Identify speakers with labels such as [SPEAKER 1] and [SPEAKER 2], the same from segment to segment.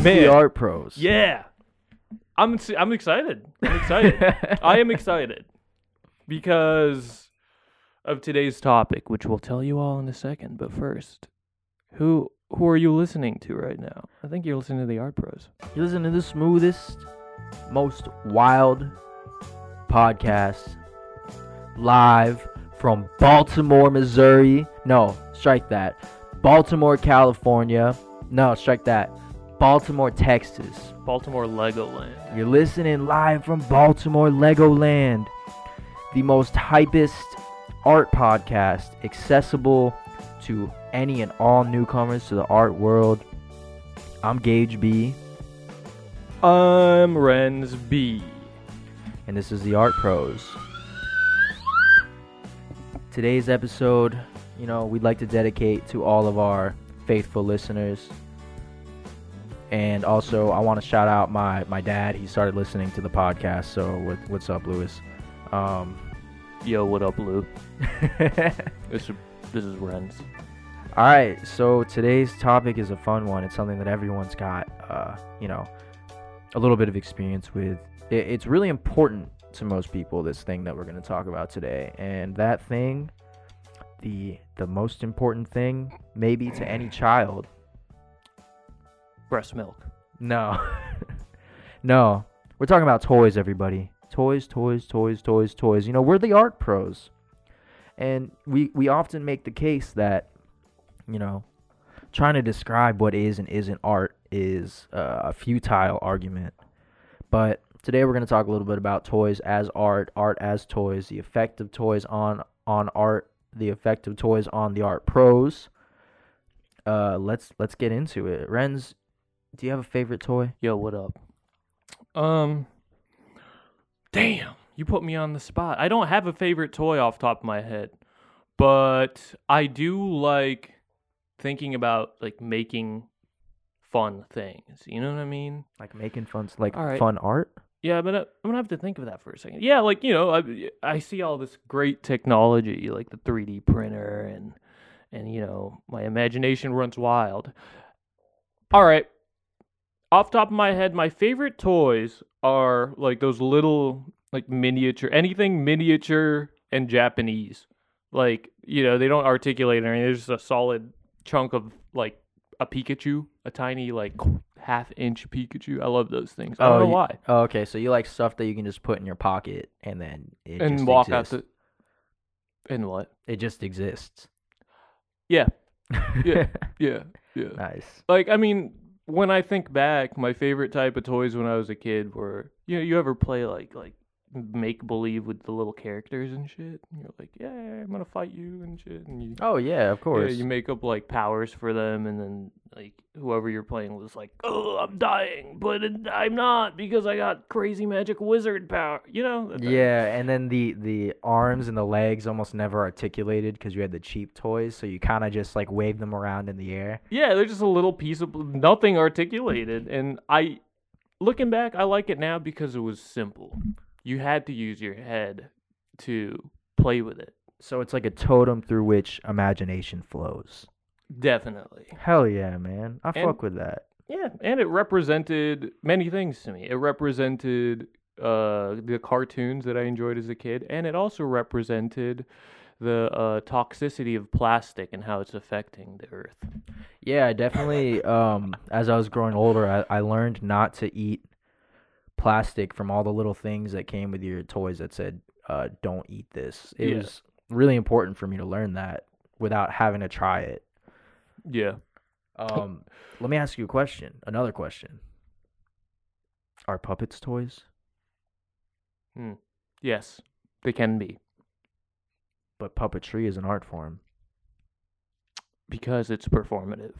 [SPEAKER 1] it's
[SPEAKER 2] Man.
[SPEAKER 1] the Art Pros.
[SPEAKER 2] Yeah. I'm I'm excited. I'm excited. I am excited because of today's topic, which we'll tell you all in a second. But first, who who are you listening to right now? I think you're listening to the Art Pros.
[SPEAKER 1] You listen to the smoothest, most wild podcast live from Baltimore, Missouri. No, strike that. Baltimore, California. No, strike that. Baltimore, Texas.
[SPEAKER 2] Baltimore Legoland.
[SPEAKER 1] You're listening live from Baltimore, Legoland. The most hypest art podcast accessible to any and all newcomers to the art world. I'm Gage B,
[SPEAKER 2] I'm Renz B.
[SPEAKER 1] and this is the Art Pros. Today's episode, you know, we'd like to dedicate to all of our faithful listeners. And also, I want to shout out my, my dad. He started listening to the podcast. So, what, what's up, Lewis? Um,
[SPEAKER 2] Yo, what up, Lou? This is this is Renz.
[SPEAKER 1] All right, so today's topic is a fun one. It's something that everyone's got, uh, you know, a little bit of experience with. It, it's really important to most people. This thing that we're going to talk about today, and that thing, the the most important thing, maybe to any child.
[SPEAKER 2] Breast milk.
[SPEAKER 1] No, no, we're talking about toys, everybody. Toys, toys, toys, toys, toys. You know, we're the art pros, and we we often make the case that you know, trying to describe what is and isn't art is uh, a futile argument. But today we're going to talk a little bit about toys as art, art as toys, the effect of toys on on art, the effect of toys on the art pros. Uh, let's let's get into it. Renz, do you have a favorite toy?
[SPEAKER 2] Yo, what up? Um, damn, you put me on the spot. I don't have a favorite toy off the top of my head, but I do like thinking about like making fun things. You know what I mean?
[SPEAKER 1] Like making fun, like
[SPEAKER 2] All right.
[SPEAKER 1] fun art.
[SPEAKER 2] Yeah, but uh, I'm gonna have to think of that for a second. Yeah, like you know, I I see all this great technology, like the 3D printer, and and you know, my imagination runs wild. All right, off top of my head, my favorite toys are like those little like miniature, anything miniature and Japanese. Like you know, they don't articulate or anything. There's just a solid chunk of like a Pikachu, a tiny like half inch Pikachu. I love those things. I don't
[SPEAKER 1] Oh,
[SPEAKER 2] know why.
[SPEAKER 1] Oh, okay, so you like stuff that you can just put in your pocket and then it
[SPEAKER 2] and
[SPEAKER 1] just
[SPEAKER 2] walk
[SPEAKER 1] exists.
[SPEAKER 2] out the and what?
[SPEAKER 1] It just exists.
[SPEAKER 2] Yeah, Yeah. yeah, yeah.
[SPEAKER 1] nice.
[SPEAKER 2] Like I mean, when I think back, my favorite type of toys when I was a kid were you know you ever play like like make believe with the little characters and shit. And you're like, yeah, I'm gonna fight you and shit, and you.
[SPEAKER 1] Oh yeah, of course.
[SPEAKER 2] Yeah, you make up like powers for them, and then like whoever you're playing was like, "Oh, I'm dying, but I'm not because I got crazy magic wizard power." You know?
[SPEAKER 1] yeah, and then the the arms and the legs almost never articulated because you had the cheap toys, so you kind of just like wave them around in the air.
[SPEAKER 2] Yeah, they're just a little piece of nothing articulated, and I, looking back, I like it now because it was simple. You had to use your head to play with it.
[SPEAKER 1] So it's like a totem through which imagination flows.
[SPEAKER 2] Definitely.
[SPEAKER 1] Hell yeah, man! I
[SPEAKER 2] And-
[SPEAKER 1] fuck with that.
[SPEAKER 2] Yeah, and it represented many things to me. It represented uh, the cartoons that I enjoyed as a kid, and it also represented the uh, toxicity of plastic and how it's affecting the earth.
[SPEAKER 1] Yeah, definitely. Um, as I was growing older, I, I learned not to eat plastic from all the little things that came with your toys that said, uh, "Don't eat this." It
[SPEAKER 2] Yeah.
[SPEAKER 1] was really important for me to learn that without having to try it.
[SPEAKER 2] Yeah.
[SPEAKER 1] Um, let me ask you a question. Another question. Are puppets toys?
[SPEAKER 2] Yes, they can be
[SPEAKER 1] But puppetry is an art form.
[SPEAKER 2] because it's performative.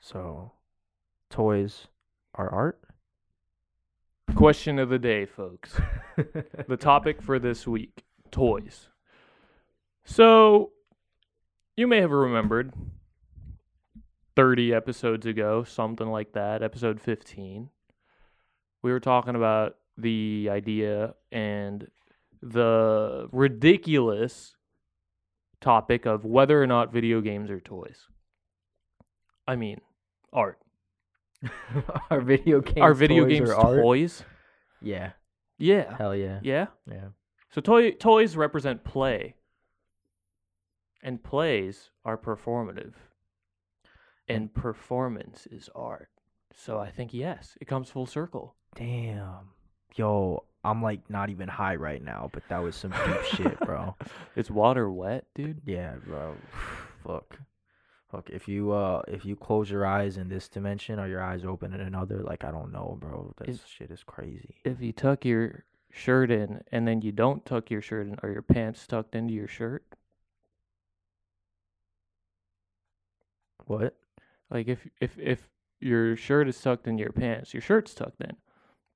[SPEAKER 1] So, toys are art.
[SPEAKER 2] Question of the day, folks. the topic for this week toys. So, you may have remembered 30 episodes ago, something like that, episode 15. We were talking about the idea and the ridiculous topic of whether or not video games are toys. I mean, art.
[SPEAKER 1] Are video games
[SPEAKER 2] are video
[SPEAKER 1] toys
[SPEAKER 2] games
[SPEAKER 1] art?
[SPEAKER 2] toys?
[SPEAKER 1] Yeah.
[SPEAKER 2] Yeah.
[SPEAKER 1] Hell yeah.
[SPEAKER 2] Yeah.
[SPEAKER 1] Yeah.
[SPEAKER 2] So toy toys represent play. And plays are performative. And performance is art. So I think yes, it comes full circle.
[SPEAKER 1] Damn. Yo, I'm like not even high right now, but that was some deep shit, bro.
[SPEAKER 2] It's water wet, dude?
[SPEAKER 1] Yeah, bro. Fuck. Fuck. If you uh if you close your eyes in this dimension or your eyes open in another, like I don't know, bro. That
[SPEAKER 2] Is-
[SPEAKER 1] shit is crazy.
[SPEAKER 2] If you tuck your shirt in and then you don't tuck your shirt in, are your pants tucked into your shirt?
[SPEAKER 1] What?
[SPEAKER 2] Like if if if your shirt is tucked into your pants, your shirt's tucked in.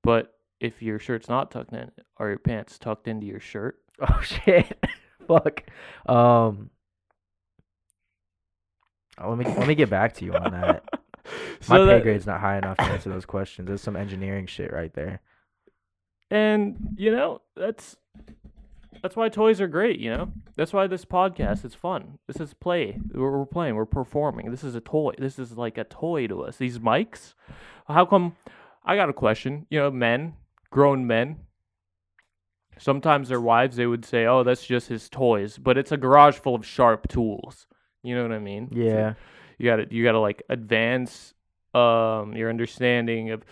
[SPEAKER 2] But if your shirt's not tucked in, are your pants tucked into your shirt?
[SPEAKER 1] Oh shit. Fuck. Um Oh, let me let me get back to you on that. My
[SPEAKER 2] So
[SPEAKER 1] pay
[SPEAKER 2] that-
[SPEAKER 1] grade's not high enough to answer those questions. There's some engineering shit right there.
[SPEAKER 2] And you know, that's that's why toys are great, you know? That's why this podcast is fun. This is play. We're, we're playing, we're performing. This is a toy. This is like a toy to us. These mics. How come I got a question. You know, men, grown men. Sometimes their wives they would say, "Oh, that's just his toys," but it's a garage full of sharp tools. You know what I mean? So
[SPEAKER 1] Yeah.
[SPEAKER 2] you got to you got to like advance um your understanding of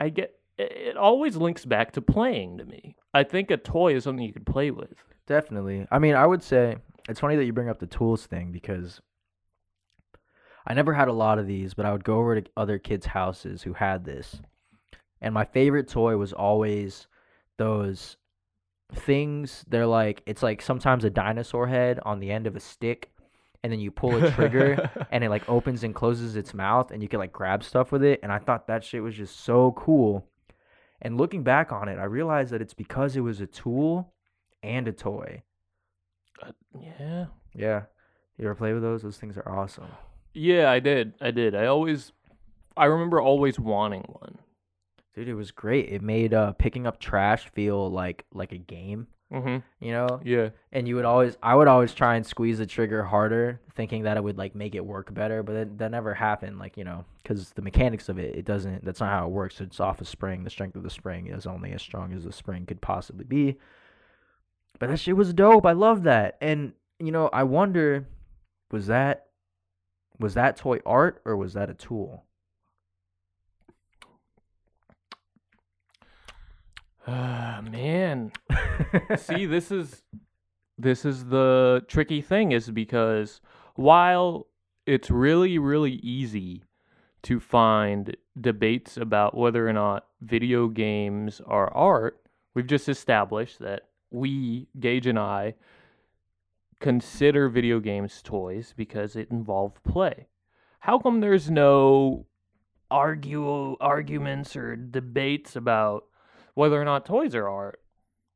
[SPEAKER 2] I get it, it always links back to playing to me. I think a toy is something you could play with.
[SPEAKER 1] Definitely. I mean, I would say it's funny that you bring up the tools thing because I never had a lot of these, but I would go over to other kids' houses who had this. And my favorite toy was always those things. They're like, it's like sometimes a dinosaur head on the end of a stick, and then you pull a trigger and it like opens and closes its mouth, and you can like grab stuff with it. And I thought that shit was just so cool. And looking back on it, I realized that it's because it was a tool and a toy.
[SPEAKER 2] yeah.
[SPEAKER 1] Yeah. You ever play with those? Those things are awesome.
[SPEAKER 2] Yeah, I did. I did. I always I remember always wanting one.
[SPEAKER 1] Dude, it was great. It made uh picking up trash feel like like a game,
[SPEAKER 2] Mhm.
[SPEAKER 1] you know?
[SPEAKER 2] Yeah.
[SPEAKER 1] And you would always I would always try and squeeze the trigger harder, thinking that it would like make it work better, but it, that never happened like, you know, cuz the mechanics of it, it doesn't that's not how it works. It's off a spring. The strength of the spring is only as strong as the spring could possibly be. But that shit was dope. I love that. And you know, I wonder was that was that toy art or was that a tool?
[SPEAKER 2] Ah, man. See, this is this is the tricky thing is because while it's really really easy to find debates about whether or not video games are art, we've just established that we, Gage and I, consider video games toys because it involve play. How come there's no argue arguments or debates about whether or not toys are art?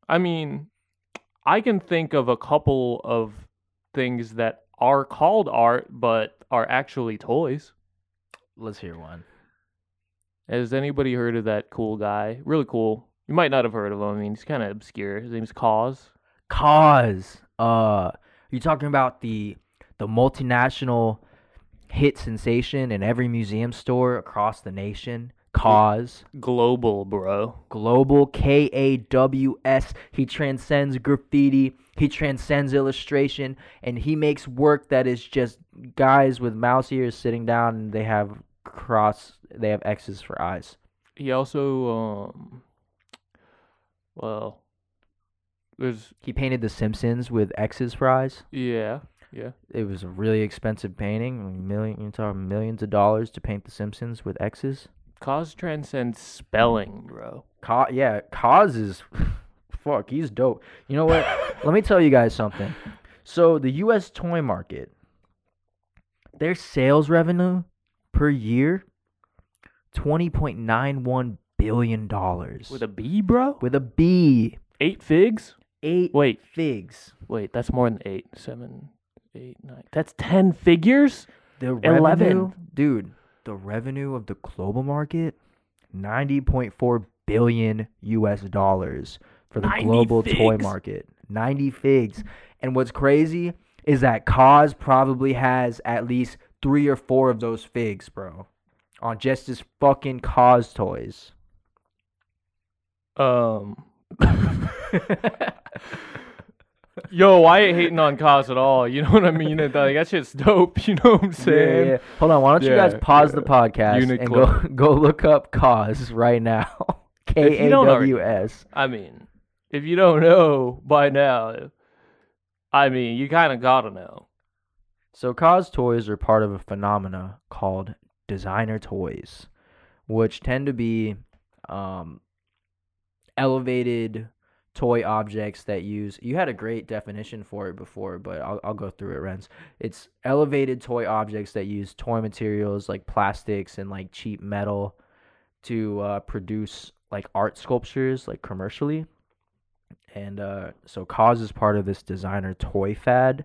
[SPEAKER 2] I mean, I can think of a couple of things that are called art but are actually toys.
[SPEAKER 1] Let's hear one.
[SPEAKER 2] Has anybody heard of that cool guy? Really cool. You might not have heard of him. I mean, he's kind of obscure. His name's KAWS.
[SPEAKER 1] KAWS, uh, you talking about the the multinational hit sensation in every museum store across the nation? KAWS,
[SPEAKER 2] Global, bro.
[SPEAKER 1] global K A W S. He transcends graffiti. He transcends illustration, and he makes work that is just guys with mouse ears sitting down, and they have cross. They have X's for eyes.
[SPEAKER 2] He also, um, well, there's,
[SPEAKER 1] He painted The Simpsons with X's for eyes.
[SPEAKER 2] yeah, yeah.
[SPEAKER 1] It was a really expensive painting. Million, you're talking millions of dollars to paint The Simpsons with X's.
[SPEAKER 2] KAWS transcends spelling, bro.
[SPEAKER 1] Ca- yeah, KAWS is fuck. He's dope. You know what? Let me tell you guys something. So the U.S. toy market, their sales revenue per year, twenty point nine one billion dollars
[SPEAKER 2] With a B, bro?
[SPEAKER 1] with a B.
[SPEAKER 2] Eight figs?
[SPEAKER 1] Eight
[SPEAKER 2] Wait,
[SPEAKER 1] figs.
[SPEAKER 2] wait, that's more than eight. Seven, eight, nine. That's ten figures?
[SPEAKER 1] The revenue, dude. The revenue of the global market, ninety point four billion U.S. dollars for the
[SPEAKER 2] 90
[SPEAKER 1] global toy market. Ninety figs. And what's crazy is that KAWS probably has at least three or four of those figs, bro, on just his fucking KAWS toys.
[SPEAKER 2] Um. Yo, I ain't hating on KAWS at all. You know what I mean? Like, that shit's dope. You know what I'm saying?
[SPEAKER 1] yeah. yeah. Hold on, why don't you guys pause the podcast and go go look up KAWS right now. K
[SPEAKER 2] you
[SPEAKER 1] A
[SPEAKER 2] don't already-
[SPEAKER 1] W S.
[SPEAKER 2] I mean, if you don't know by now, I mean, you kind of gotta know.
[SPEAKER 1] So KAWS toys are part of a phenomena called designer toys, which tend to be um, elevated toy objects that use. You had a great definition for it before, but I'll I'll go through it, Renz. It's elevated toy objects that use toy materials like plastics and like cheap metal to uh, produce like art sculptures, like commercially. And uh, so KAWS is part of this designer toy fad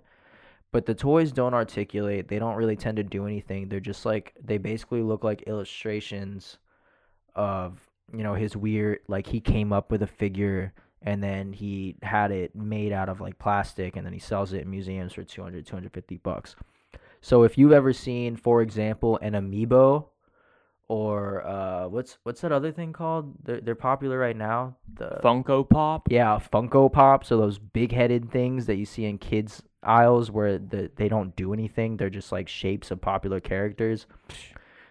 [SPEAKER 1] but the toys don't articulate they don't really tend to do anything they're just like they basically look like illustrations of you know his weird like he came up with a figure and then he had it made out of like plastic and then he sells it in museums for 200 250 bucks so if you've ever seen for example an amiibo or uh what's what's that other thing called they're, they're popular right now the
[SPEAKER 2] Funko Pop.
[SPEAKER 1] yeah, Funko Pops, so those big-headed things that you see in kids aisles where the, they don't do anything, they're just like shapes of popular characters.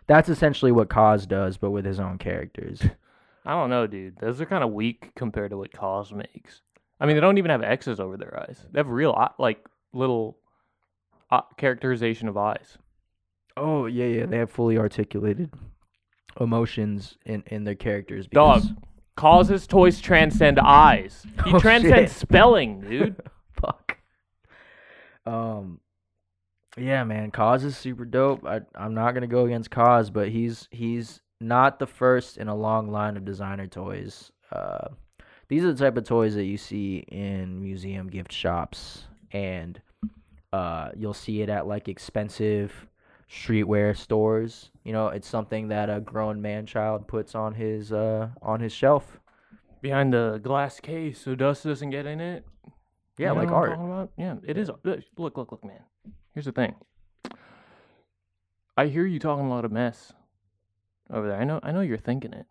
[SPEAKER 1] That's essentially what KAWS does, but with his own characters.
[SPEAKER 2] I don't know, dude. Those are kind of weak compared to what KAWS makes. I mean, they don't even have X's over their eyes. They have real, like, little uh, characterization of eyes.
[SPEAKER 1] Oh yeah, yeah, they have fully articulated emotions in in their characters.
[SPEAKER 2] Dog.
[SPEAKER 1] because-
[SPEAKER 2] KAWS's toys transcend eyes. He
[SPEAKER 1] Oh,
[SPEAKER 2] transcends
[SPEAKER 1] shit.
[SPEAKER 2] spelling, dude.
[SPEAKER 1] Fuck. Um, yeah, man, KAWS is super dope. I I'm not gonna go against KAWS, but he's he's not the first in a long line of designer toys. Uh, these are the type of toys that you see in museum gift shops, and uh, you'll see it at like expensive streetwear stores. You know, it's something that a grown man child puts on his uh on his shelf.
[SPEAKER 2] Behind the glass case so dust doesn't get in it.
[SPEAKER 1] Yeah,
[SPEAKER 2] You know
[SPEAKER 1] like art.
[SPEAKER 2] Yeah, it is. Look, look, look, man. Here's the thing. I hear you talking a lot of mess over there. I know. I know you're thinking it.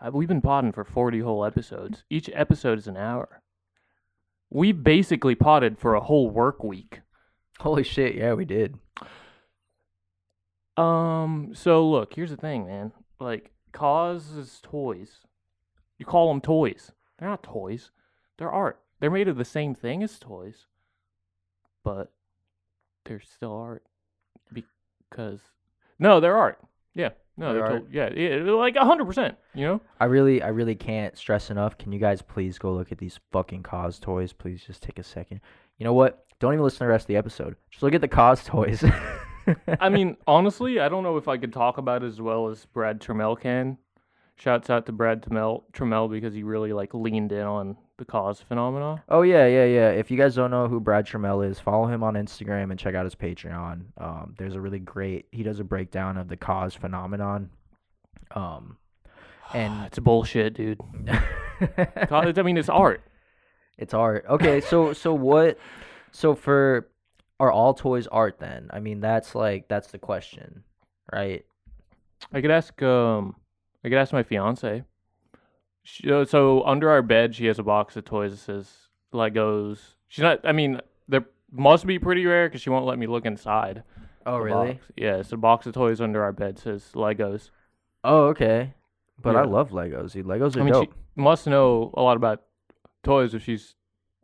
[SPEAKER 2] Uh, we've been potting for 40 whole episodes. Each episode is an hour. We basically potted for a whole work week.
[SPEAKER 1] Holy shit! Yeah, we did.
[SPEAKER 2] Um. So look, here's the thing, man. Like, KAWS's toys. You call them toys. They're not toys. They're art. They're made of the same thing as toys, but they're still art because no, they're art. Yeah. No,
[SPEAKER 1] They're
[SPEAKER 2] they're, yeah, yeah, they're like hundred percent. You know.
[SPEAKER 1] I really, I really can't stress enough. Can you guys please go look at these fucking KAWS toys? Please just take a second. You know what? Don't even listen to the rest of the episode. Just look at the KAWS toys.
[SPEAKER 2] I mean, honestly, I don't know if I could talk about it as well as Brad Trammell can. Shouts out to Brad Trammell, Trammell because he really like leaned in on the KAWS phenomena.
[SPEAKER 1] oh yeah, yeah, yeah. If you guys don't know who Brad Trammell is, follow him on Instagram and check out his Patreon. Um, there's a really great. He does a breakdown of the KAWS phenomenon. Um, and
[SPEAKER 2] It's bullshit, dude. I mean, it's art.
[SPEAKER 1] It's art. Okay, so so what? So for are all toys art then? I mean, that's like that's the question, right?
[SPEAKER 2] I could ask um I could ask my fiance. She, uh, so under our bed she has a box of toys that says Legos. She's not I mean they must be pretty rare cuz she won't let me look inside.
[SPEAKER 1] Oh,
[SPEAKER 2] the
[SPEAKER 1] really?
[SPEAKER 2] box. Yeah, it's a box of toys under our bed says Legos.
[SPEAKER 1] Oh, okay. But I love Legos. Dude. Legos are
[SPEAKER 2] I mean
[SPEAKER 1] dope.
[SPEAKER 2] she must know a lot about toys if she's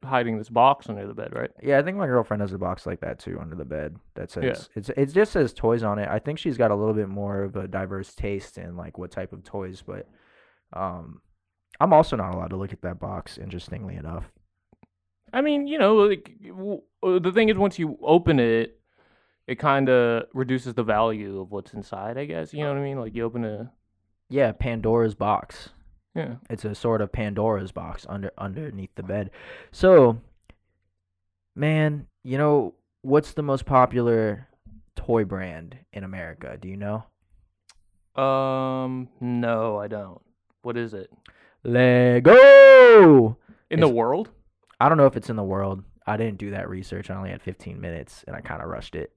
[SPEAKER 2] hiding this box under the bed, right?
[SPEAKER 1] Yeah, I think my girlfriend has a box like that too under the bed that says
[SPEAKER 2] Yeah.
[SPEAKER 1] it's it just says toys on it. I think she's got a little bit more of a diverse taste in like what type of toys, but um I'm also not allowed to look at that box interestingly enough.
[SPEAKER 2] I mean, you know, like w- uh, the thing is, once you open it, it kind of reduces the value of what's inside. I guess you know what I mean. Like you open a,
[SPEAKER 1] Yeah, Pandora's box.
[SPEAKER 2] yeah.
[SPEAKER 1] It's a sort of Pandora's box under underneath the bed. So, man, you know what's the most popular toy brand in America? Do you know?
[SPEAKER 2] Um, no, I don't. What is it
[SPEAKER 1] Lego.
[SPEAKER 2] in the
[SPEAKER 1] It's-
[SPEAKER 2] world?
[SPEAKER 1] I don't know if it's in the world. I didn't do that research. I only had 15 minutes, and I kind of rushed it.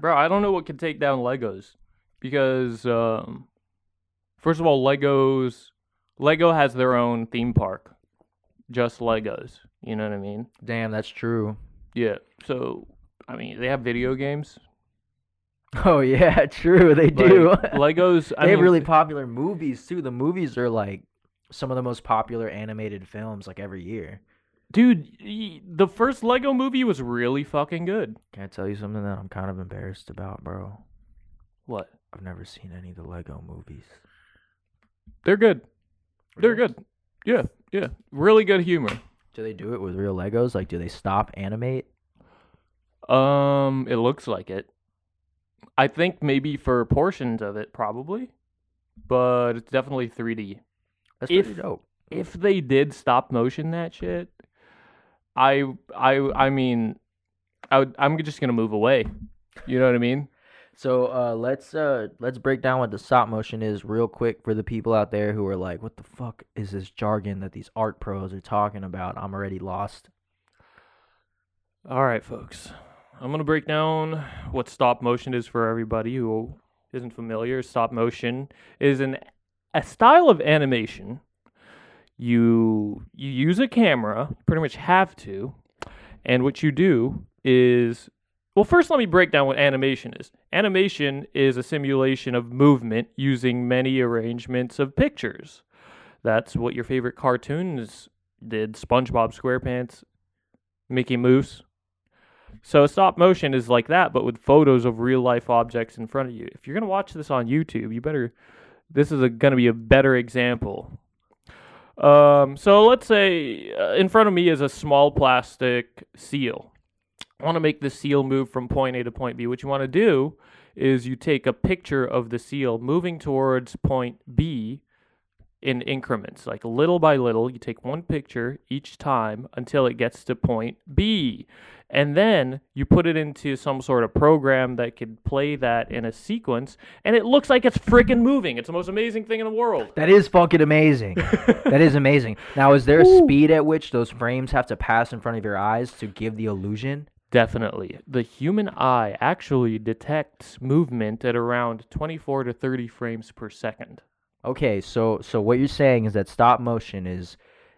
[SPEAKER 2] Bro, I don't know what could take down Legos because um, first of all, Legos Lego has their own theme park, just Legos. You know what I mean?
[SPEAKER 1] Damn, that's true.
[SPEAKER 2] Yeah. So I mean, they have video games.
[SPEAKER 1] Oh yeah, true. They do.
[SPEAKER 2] Like, Legos. I
[SPEAKER 1] they have
[SPEAKER 2] mean,
[SPEAKER 1] really popular movies too. The movies are like some of the most popular animated films like every year.
[SPEAKER 2] dude. The first Lego movie was really fucking good.
[SPEAKER 1] Can I tell you something that I'm kind of embarrassed about, bro?
[SPEAKER 2] What?
[SPEAKER 1] I've never seen any of the Lego movies.
[SPEAKER 2] They're good. They're good. Yeah, yeah. Really good humor.
[SPEAKER 1] Do they do it with real Legos? Like, do they stop animate?
[SPEAKER 2] Um, it looks like it. I think maybe for portions of it, probably, but it's definitely 3D.
[SPEAKER 1] That's
[SPEAKER 2] If-
[SPEAKER 1] pretty dope.
[SPEAKER 2] If they did stop motion that shit, I, I, I mean, I would, I'm just gonna move away. You know what I mean?
[SPEAKER 1] So uh, let's uh, let's break down what the stop motion is real quick for the people out there who are like, "What the fuck is this jargon that these art pros are talking about?" I'm already lost.
[SPEAKER 2] All right, folks. I'm going to break down what stop motion is for everybody who isn't familiar. Stop motion is an a style of animation. You you use a camera, pretty much have to. And what you do is well, first let me break down what animation is. Animation is a simulation of movement using many arrangements of pictures. That's what your favorite cartoons did. SpongeBob SquarePants, Mickey Mouse, so stop motion is like that, but with photos of real life objects in front of you. If you're gonna watch this on YouTube, you better. This is gonna be a better example. Um, so let's say uh, in front of me is a small plastic seal. I want to make the seal move from point A to point B. What you want to do is you take a picture of the seal moving towards point B in increments, like little by little. You take one picture each time until it gets to point B and then you put it into some sort of program that could play that in a sequence and it looks like it's freaking moving it's the most amazing thing in the world
[SPEAKER 1] That is fucking amazing. that is amazing. Now, is there a
[SPEAKER 2] Ooh.
[SPEAKER 1] speed at which those frames have to pass in front of your eyes to give the illusion?
[SPEAKER 2] definitely the human eye actually detects movement at around 24 to 30 frames per second
[SPEAKER 1] Okay, so so what you're saying is that stop motion is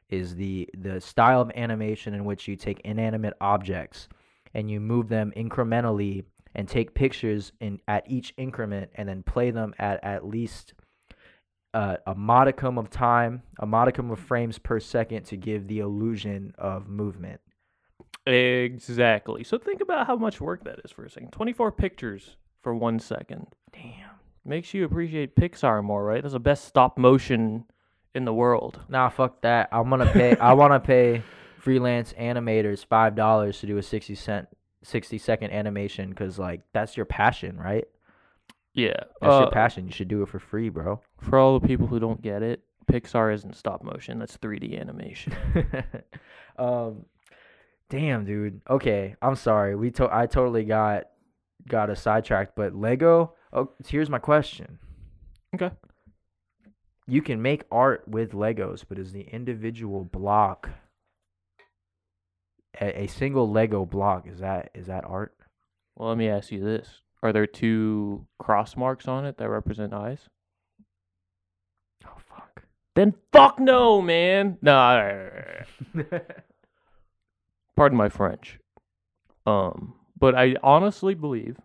[SPEAKER 1] is the the style of animation in which you take inanimate objects and you move them incrementally and take pictures in at each increment and then play them at at least uh, a modicum of time, a modicum of frames per second to give the illusion of movement.
[SPEAKER 2] exactly so think about how much work that is for a second 24 pictures for one second
[SPEAKER 1] Damn.
[SPEAKER 2] Makes you appreciate pixar more right that's the best stop motion in the world
[SPEAKER 1] Nah, fuck that. I'm gonna pay. I want to pay freelance animators five dollars to do a sixty cent, sixty second animation because like that's your passion, right?
[SPEAKER 2] yeah
[SPEAKER 1] That's
[SPEAKER 2] uh,
[SPEAKER 1] your passion. You should do it for free, bro.
[SPEAKER 2] For all the people who don't get it, Pixar isn't stop motion. That's 3D animation.
[SPEAKER 1] um, damn, dude. Okay, I'm sorry. We to- I totally got got a sidetracked, but Lego. Oh, here's my question.
[SPEAKER 2] Okay.
[SPEAKER 1] You can make art with Legos, but is the individual block a, a single Lego block is that is that art?
[SPEAKER 2] Well, let me ask you this. Are there two cross marks on it that represent eyes?
[SPEAKER 1] Oh fuck.
[SPEAKER 2] Then fuck no, man. No. Pardon my French. Um, but I honestly believe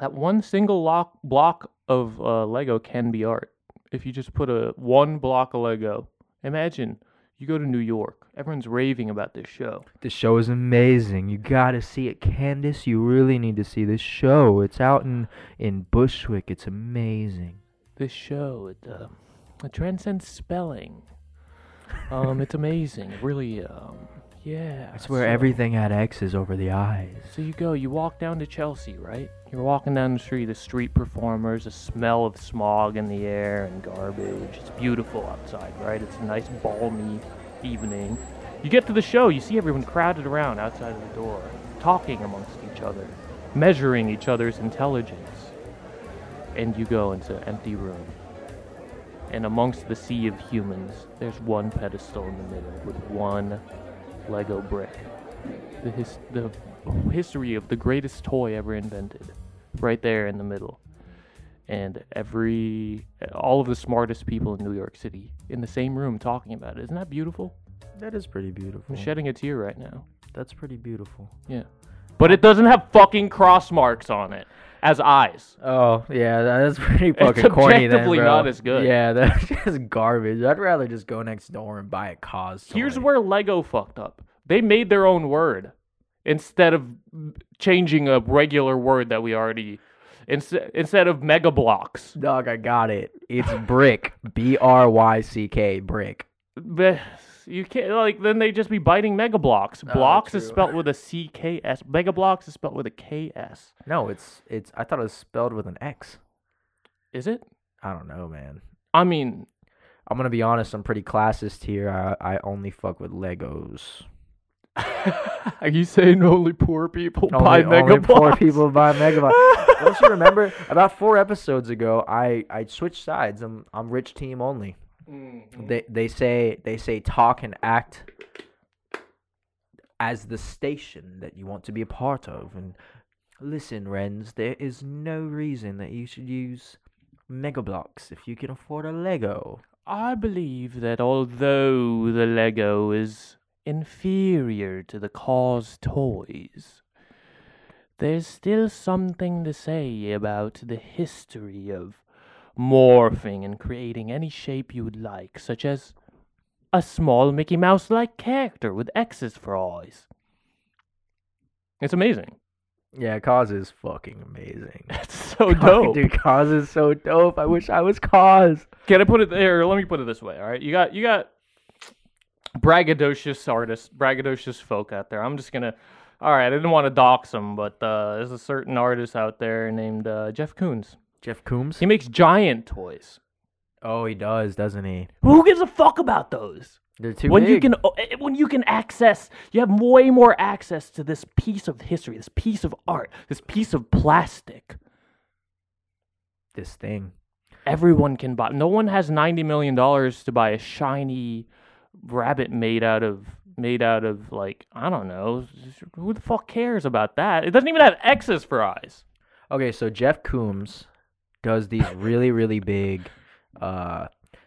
[SPEAKER 2] that one single lock block of uh, Lego can be art. If you just put a one block of Lego, imagine you go to New York, everyone's raving about this show.
[SPEAKER 1] This show is amazing. You gotta see it, Candace. You really need to see this show. It's out in in Bushwick. It's amazing.
[SPEAKER 2] this show. It uh, it transcends spelling. Um, it's amazing. It really, um, yeah.
[SPEAKER 1] It's where
[SPEAKER 2] so-
[SPEAKER 1] everything had X's over the eyes.
[SPEAKER 2] So you go, you walk down to Chelsea, right? You're walking down the street, the street performers, the smell of smog in the air and garbage. It's beautiful outside, right? It's a nice balmy evening. You get to the show, you see everyone crowded around outside of the door, talking amongst each other, measuring each other's intelligence. And you go into an empty room. And amongst the sea of humans, there's one pedestal in the middle with one Lego brick. the his, the history of the greatest toy ever invented, right there in the middle. And every all of the smartest people in New York City in the same room talking about it. Isn't that beautiful?
[SPEAKER 1] That is pretty beautiful.
[SPEAKER 2] I'm shedding a tear right now.
[SPEAKER 1] That's pretty beautiful.
[SPEAKER 2] Yeah. But it doesn't have fucking cross marks on it as eyes.
[SPEAKER 1] Oh yeah, that's pretty fucking
[SPEAKER 2] It's
[SPEAKER 1] corny. Then, bro.
[SPEAKER 2] not as good.
[SPEAKER 1] Yeah, that's just garbage. I'd rather just go next door and buy a KAWS.
[SPEAKER 2] Here's where Lego fucked up. They made their own word instead of changing a regular word that we already instead instead of Mega Bloks.
[SPEAKER 1] Dog, I got it. It's brick. B R Y C K. Brick.
[SPEAKER 2] But you can't like then they just be biting Mega Bloks. Oh, blocks is
[SPEAKER 1] true.
[SPEAKER 2] spelled with a C K S. Mega Bloks is spelled with a K S.
[SPEAKER 1] No, it's it's. I thought it was spelled with an X.
[SPEAKER 2] Is it?
[SPEAKER 1] I don't know, man.
[SPEAKER 2] I mean,
[SPEAKER 1] I'm gonna be honest. I'm pretty classist here. I I only fuck with Legos.
[SPEAKER 2] are you saying only poor people buy
[SPEAKER 1] Only,
[SPEAKER 2] mega
[SPEAKER 1] only poor people buy Mega Bloks. Don't you remember? About four episodes ago, I I switched sides. I'm I'm rich team only.
[SPEAKER 2] Mhm.
[SPEAKER 1] They they say they say talk and act as the station that you want to be a part of. And listen, Renz, there is no reason that you should use Mega Bloks if you can afford a Lego.
[SPEAKER 2] I believe that although the Lego is inferior to the KAWS toys, there's still something to say about the history of morphing and creating any shape you would like, such as a small Mickey Mouse like character with X's for eyes. It's amazing.
[SPEAKER 1] Yeah, KAWS is fucking amazing.
[SPEAKER 2] That's so dope.
[SPEAKER 1] Dude, KAWS is so dope. I wish I was KAWS.
[SPEAKER 2] Can I put it there? Let me put it this way. All right, you got you got braggadocious artists, braggadocious folk out there. I'm just gonna. All right, I didn't want to dox them, but uh, there's a certain artist out there named uh, Jeff Koons.
[SPEAKER 1] Jeff Koons?
[SPEAKER 2] He makes giant toys.
[SPEAKER 1] Oh, he does, doesn't he?
[SPEAKER 2] Who gives a fuck about those?
[SPEAKER 1] They're too
[SPEAKER 2] when you can oh, eh, when you can access, you have way more access to this piece of history, this piece of art, this piece of plastic.
[SPEAKER 1] This thing.
[SPEAKER 2] everyone can buy. No one has ninety million dollars to buy a shiny rabbit made out of made out of like I don't know. Who the fuck cares about that? It doesn't even have X's for eyes.
[SPEAKER 1] Okay, so Jeff Koons does these really, really big. Uh,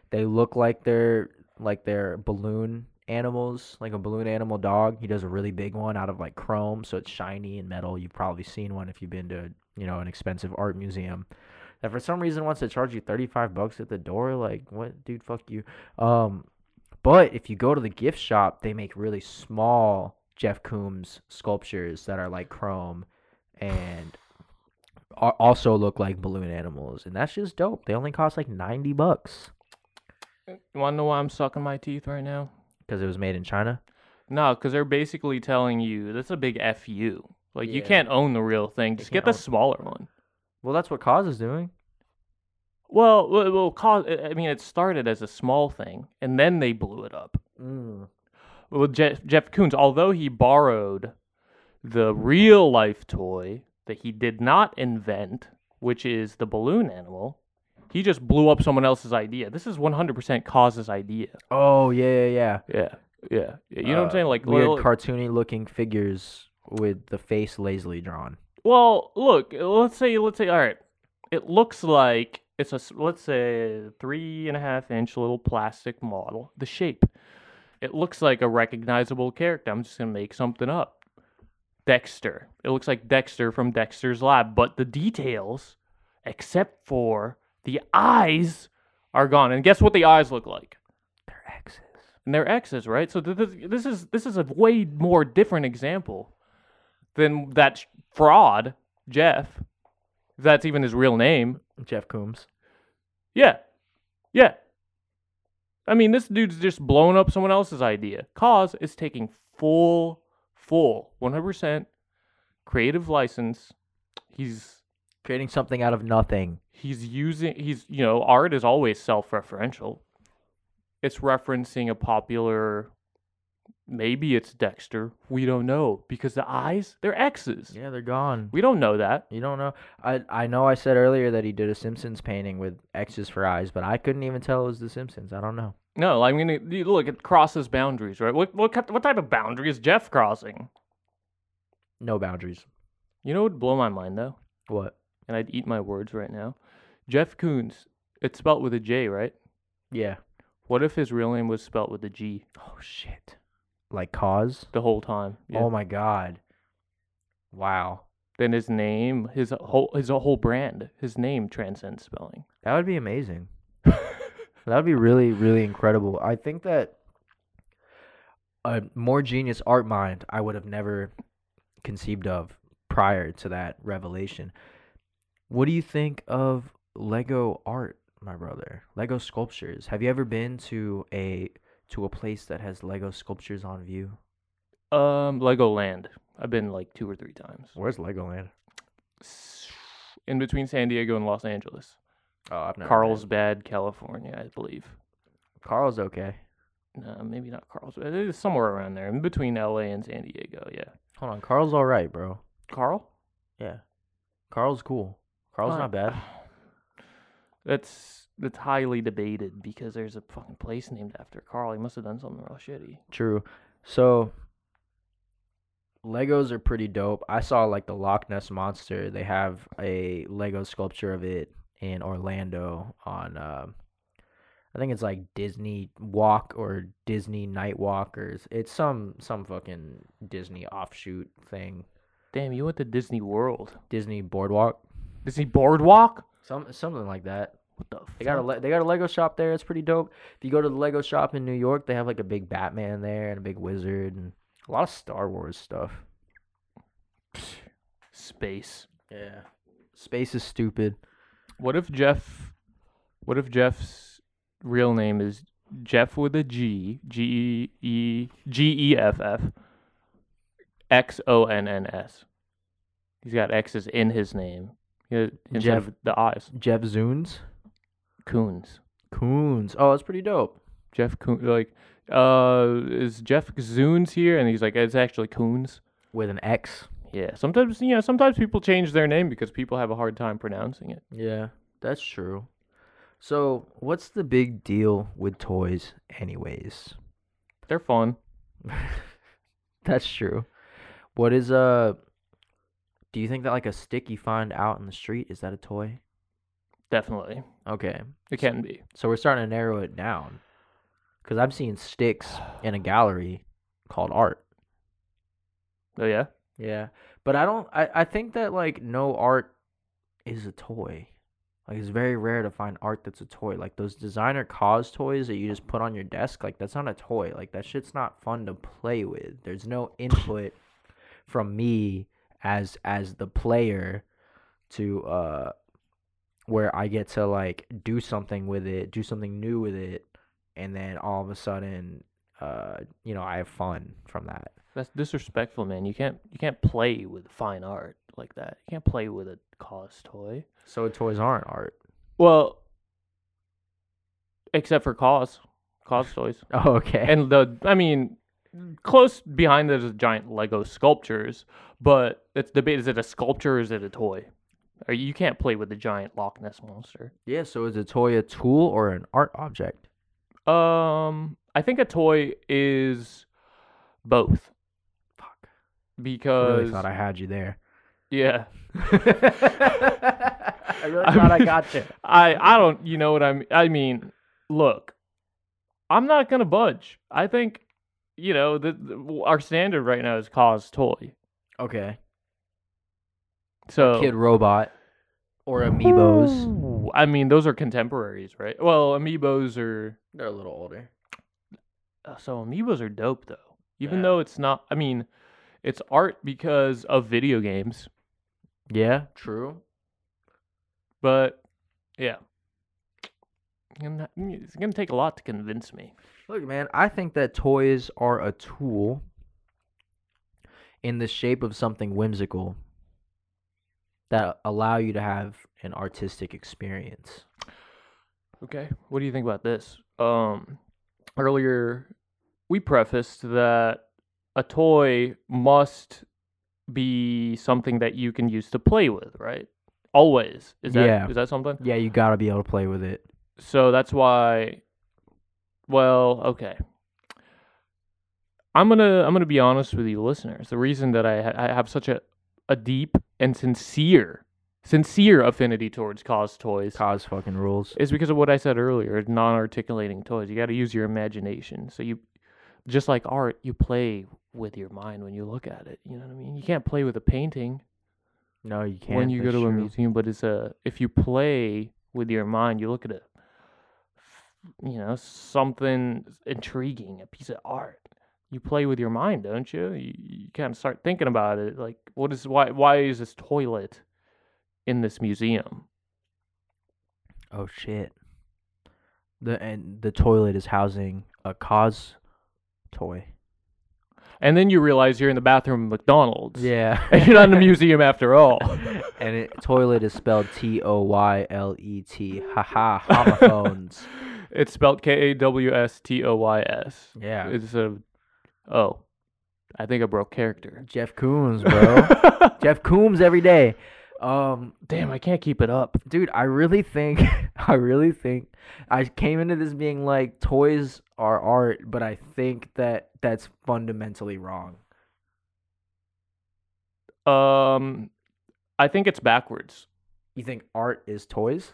[SPEAKER 1] they look like they're like they're balloon animals, like a balloon animal dog. He does a really big one out of like chrome, so it's shiny and metal. You've probably seen one if you've been to you know an expensive art museum. That for some reason wants to charge you thirty five bucks at the door. Like what, dude? Fuck you. Um, but if you go to the gift shop, they make really small Jeff Koons sculptures that are like chrome and al- also look like balloon animals, and that's just dope. They only cost like ninety bucks
[SPEAKER 2] You want to know why I'm sucking my teeth right now?
[SPEAKER 1] because it was made in China.
[SPEAKER 2] No, because they're basically telling you that's a big fu. Like you can't own the real thing. Just get the
[SPEAKER 1] own-
[SPEAKER 2] smaller one.
[SPEAKER 1] Well, that's what KAWS is doing.
[SPEAKER 2] Well, well, well, cause I mean, it started as a small thing, and then they blew it up.
[SPEAKER 1] Mm.
[SPEAKER 2] Well, Jeff, Jeff Koons, although he borrowed the real life toy that he did not invent, which is the balloon animal, he just blew up someone else's idea. This is 100% KAWS's idea.
[SPEAKER 1] Oh yeah, yeah, yeah.
[SPEAKER 2] Yeah, yeah. yeah. You know what I'm
[SPEAKER 1] Uh,
[SPEAKER 2] saying? Like,
[SPEAKER 1] weird
[SPEAKER 2] little-
[SPEAKER 1] cartoony looking figures with the face lazily drawn.
[SPEAKER 2] well, look, let's say, let's say, all right, it looks like it's a let's say, three and a half inch little plastic model. The shape, it looks like a recognizable character. I'm just gonna make something up. Dexter. It looks like Dexter from Dexter's Lab, but the details, except for the eyes, are gone. And guess what the eyes look like?
[SPEAKER 1] They're X's.
[SPEAKER 2] and they're X's, right? So th- th- this is this is a way more different example than that sh- fraud, Jeff. If that's even his real name.
[SPEAKER 1] Jeff Koons.
[SPEAKER 2] Yeah, yeah. I mean, this dude's just blowing up someone else's idea. KAWS is taking full, full, one hundred percent creative license. He's
[SPEAKER 1] Creating something out of nothing.
[SPEAKER 2] he's using he's you know art is always self-referential it's referencing a popular maybe it's dexter we don't know because the eyes they're x's
[SPEAKER 1] Yeah, they're gone.
[SPEAKER 2] we don't know that
[SPEAKER 1] You don't know. I I know I said earlier that he did a Simpsons painting with X's for eyes, but I couldn't even tell it was the Simpsons. I don't know.
[SPEAKER 2] No i mean you look it crosses boundaries right what what, what type of boundary is jeff crossing
[SPEAKER 1] No boundaries.
[SPEAKER 2] You know what would blow my mind though,
[SPEAKER 1] What?
[SPEAKER 2] and I'd eat my words right now. Jeff Koons. It's spelt with a J, right?
[SPEAKER 1] Yeah.
[SPEAKER 2] What if his real name was spelt with a G
[SPEAKER 1] Oh shit. Like KAWS?
[SPEAKER 2] the whole time? Yeah.
[SPEAKER 1] Oh my god. Wow.
[SPEAKER 2] then his name, his whole his whole brand, his name transcends spelling.
[SPEAKER 1] That would be amazing. That would be really, really incredible. I think that a more genius art mind I would have never conceived of prior to that revelation. What do you think of Lego art, my brother? Lego sculptures. Have you ever been to a to a place that has Lego sculptures on view?
[SPEAKER 2] Um, Legoland. I've been like two or three times.
[SPEAKER 1] Where's Legoland?
[SPEAKER 2] In between San Diego and Los Angeles,
[SPEAKER 1] Oh, I've never
[SPEAKER 2] Carlsbad, California, I believe.
[SPEAKER 1] Carl's okay.
[SPEAKER 2] No, maybe not Carlsbad. It's somewhere around there, in between LA and San Diego. Yeah.
[SPEAKER 1] Hold on, Carl's all right, bro.
[SPEAKER 2] Carl?
[SPEAKER 1] Yeah, Carl's cool. Carl's not bad.
[SPEAKER 2] That's that's highly debated because there's a fucking place named after Carl. He must have done something real shitty.
[SPEAKER 1] True. So Legos are pretty dope. I saw like the Loch Ness monster. They have a Lego sculpture of it in Orlando on um I think it's like Disney Walk or Disney Night Walkers. It's some some fucking Disney offshoot thing.
[SPEAKER 2] Damn, you went to Disney World.
[SPEAKER 1] Disney Boardwalk.
[SPEAKER 2] Disney Boardwalk?
[SPEAKER 1] Some something like that.
[SPEAKER 2] What the
[SPEAKER 1] They got a they got a Lego shop there. It's pretty dope. If you go to the Lego shop in New York, they have like a big Batman there and a big wizard and a lot of Star Wars stuff.
[SPEAKER 2] Space.
[SPEAKER 1] Yeah. Space is stupid.
[SPEAKER 2] What if Jeff what if Jeff's real name is Jeff with a G, G E G E F F X O N N S. He's got X's in his name. Instead
[SPEAKER 1] Jeff-
[SPEAKER 2] of the I's.
[SPEAKER 1] Jeff Zunes.
[SPEAKER 2] Coons.
[SPEAKER 1] Coons. Oh, that's pretty dope.
[SPEAKER 2] Jeff Coons like uh is Jeff Zunes here and he's like it's actually Coons.
[SPEAKER 1] With an X.
[SPEAKER 2] Yeah. Sometimes you know, sometimes people change their name because people have a hard time pronouncing it.
[SPEAKER 1] Yeah, that's true. So, what's the big deal with toys, anyways?
[SPEAKER 2] They're fun.
[SPEAKER 1] that's true. What is a? Do you think that like a stick you find out in the street is that a toy?
[SPEAKER 2] Definitely.
[SPEAKER 1] Okay,
[SPEAKER 2] It can be.
[SPEAKER 1] so we're starting to narrow it down. Because I've seen sticks in a gallery called art.
[SPEAKER 2] Oh yeah?
[SPEAKER 1] Yeah, but I don't. I I think that like no art is a toy. Like it's very rare to find art that's a toy. Like those designer KAWS toys that you just put on your desk. Like that's not a toy. Like that shit's not fun to play with. There's no input from me as as the player to uh where I get to like do something with it, do something new with it, and then all of a sudden uh you know I have fun from that.
[SPEAKER 2] That's disrespectful, man. You can't you can't play with fine art like that. You can't play with a KAWS toy.
[SPEAKER 1] So toys aren't art.
[SPEAKER 2] Well, except for KAWS, KAWS toys,
[SPEAKER 1] Oh, okay.
[SPEAKER 2] and the I mean, close behind those is giant Lego sculptures. But it's debate: is it a sculpture or is it a toy? Or you can't play with the giant Loch Ness monster.
[SPEAKER 1] yeah, so is a toy a tool or an art object?
[SPEAKER 2] Um, I think a toy is both
[SPEAKER 1] Fuck. I
[SPEAKER 2] because
[SPEAKER 1] really thought I had you there.
[SPEAKER 2] yeah.
[SPEAKER 1] I really thought I
[SPEAKER 2] mean-
[SPEAKER 1] got you.
[SPEAKER 2] I I don't you know what I mean I mean look I'm not going to budge. I think you know the, the- our standard right now is KAWS toy.
[SPEAKER 1] Okay.
[SPEAKER 2] So
[SPEAKER 1] Kidrobot or Amiibos.
[SPEAKER 2] Ooh, I mean those are contemporaries, right? Well, amiibos are
[SPEAKER 1] They're a little older.
[SPEAKER 2] Uh, so amiibos are dope though. Even
[SPEAKER 1] Yeah.
[SPEAKER 2] though it's not I mean it's art because of video games,
[SPEAKER 1] Yeah, true.
[SPEAKER 2] but yeah. It's to take a lot to convince me.
[SPEAKER 1] Look, man, I think that toys are a tool in the shape of something whimsical that allow you to have an artistic experience.
[SPEAKER 2] Okay. What do you think about this? Um, earlier we prefaced that a toy must be something that you can use to play with, right? Always. Is that
[SPEAKER 1] Yeah.
[SPEAKER 2] is that something?
[SPEAKER 1] Yeah, you got to be able to play with it.
[SPEAKER 2] So that's why well, okay. I'm gonna I'm gonna be honest with you, listeners. The reason that I, ha- I have such a a deep and sincere sincere affinity towards KAWS toys
[SPEAKER 1] KAWS fucking rules.
[SPEAKER 2] is because of what I said earlier. Non-articulating toys. You got to use your imagination. So you, just like art, you play with your mind when you look at it. You know what I mean? You can't play with a painting
[SPEAKER 1] No, you can't.
[SPEAKER 2] when you go
[SPEAKER 1] that's
[SPEAKER 2] to a
[SPEAKER 1] true.
[SPEAKER 2] museum, but it's a if you play with your mind, you look at a, you know, something intriguing, a piece of art. You play with your mind, don't you? You, you kind of start thinking about it. Like, what is why? Why is this toilet in this museum?
[SPEAKER 1] Oh shit. The and the toilet is housing a KAWS toy.
[SPEAKER 2] And then you realize you're in the bathroom of McDonald's.
[SPEAKER 1] Yeah.
[SPEAKER 2] And you're not in a museum after all.
[SPEAKER 1] and it, toilet is spelled T O Y L E T. Haha, homophones.
[SPEAKER 2] It's spelled K A W S T O Y S.
[SPEAKER 1] Yeah.
[SPEAKER 2] It's a. Oh, I think I broke character.
[SPEAKER 1] Jeff Koons, bro. Jeff Koons every day. Um,
[SPEAKER 2] Damn, I can't keep it up.
[SPEAKER 1] dude, I really think, I really think, I came into this being like toys are art, but I think that that's fundamentally wrong.
[SPEAKER 2] Um, I think it's backwards.
[SPEAKER 1] You think art is toys?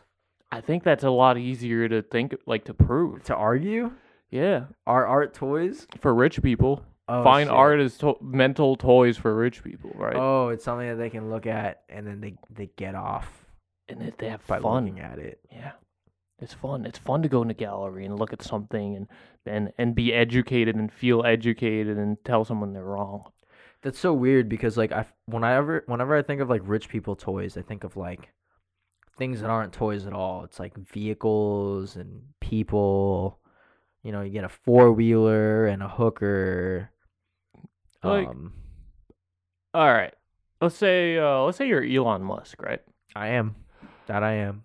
[SPEAKER 2] I think that's a lot easier to think, like to prove.
[SPEAKER 1] To argue,
[SPEAKER 2] Yeah,
[SPEAKER 1] are art toys?
[SPEAKER 2] for rich people,
[SPEAKER 1] Oh,
[SPEAKER 2] fine
[SPEAKER 1] shit.
[SPEAKER 2] art is to- mental toys for rich people, right?
[SPEAKER 1] Oh, it's something that they can look at and then they they get off
[SPEAKER 2] and if they have
[SPEAKER 1] by
[SPEAKER 2] fun.
[SPEAKER 1] looking at it.
[SPEAKER 2] Yeah. It's fun. It's fun to go in a gallery and look at something and, and and be educated and feel educated and tell someone they're wrong.
[SPEAKER 1] That's so weird because like I whenever whenever I think of like rich people toys, I think of like things that aren't toys at all. It's like vehicles and people. You know, you get a four wheeler and a hooker.
[SPEAKER 2] Like-
[SPEAKER 1] um,
[SPEAKER 2] All right. Let's say uh let's say you're Elon Musk, right?
[SPEAKER 1] I am that I am.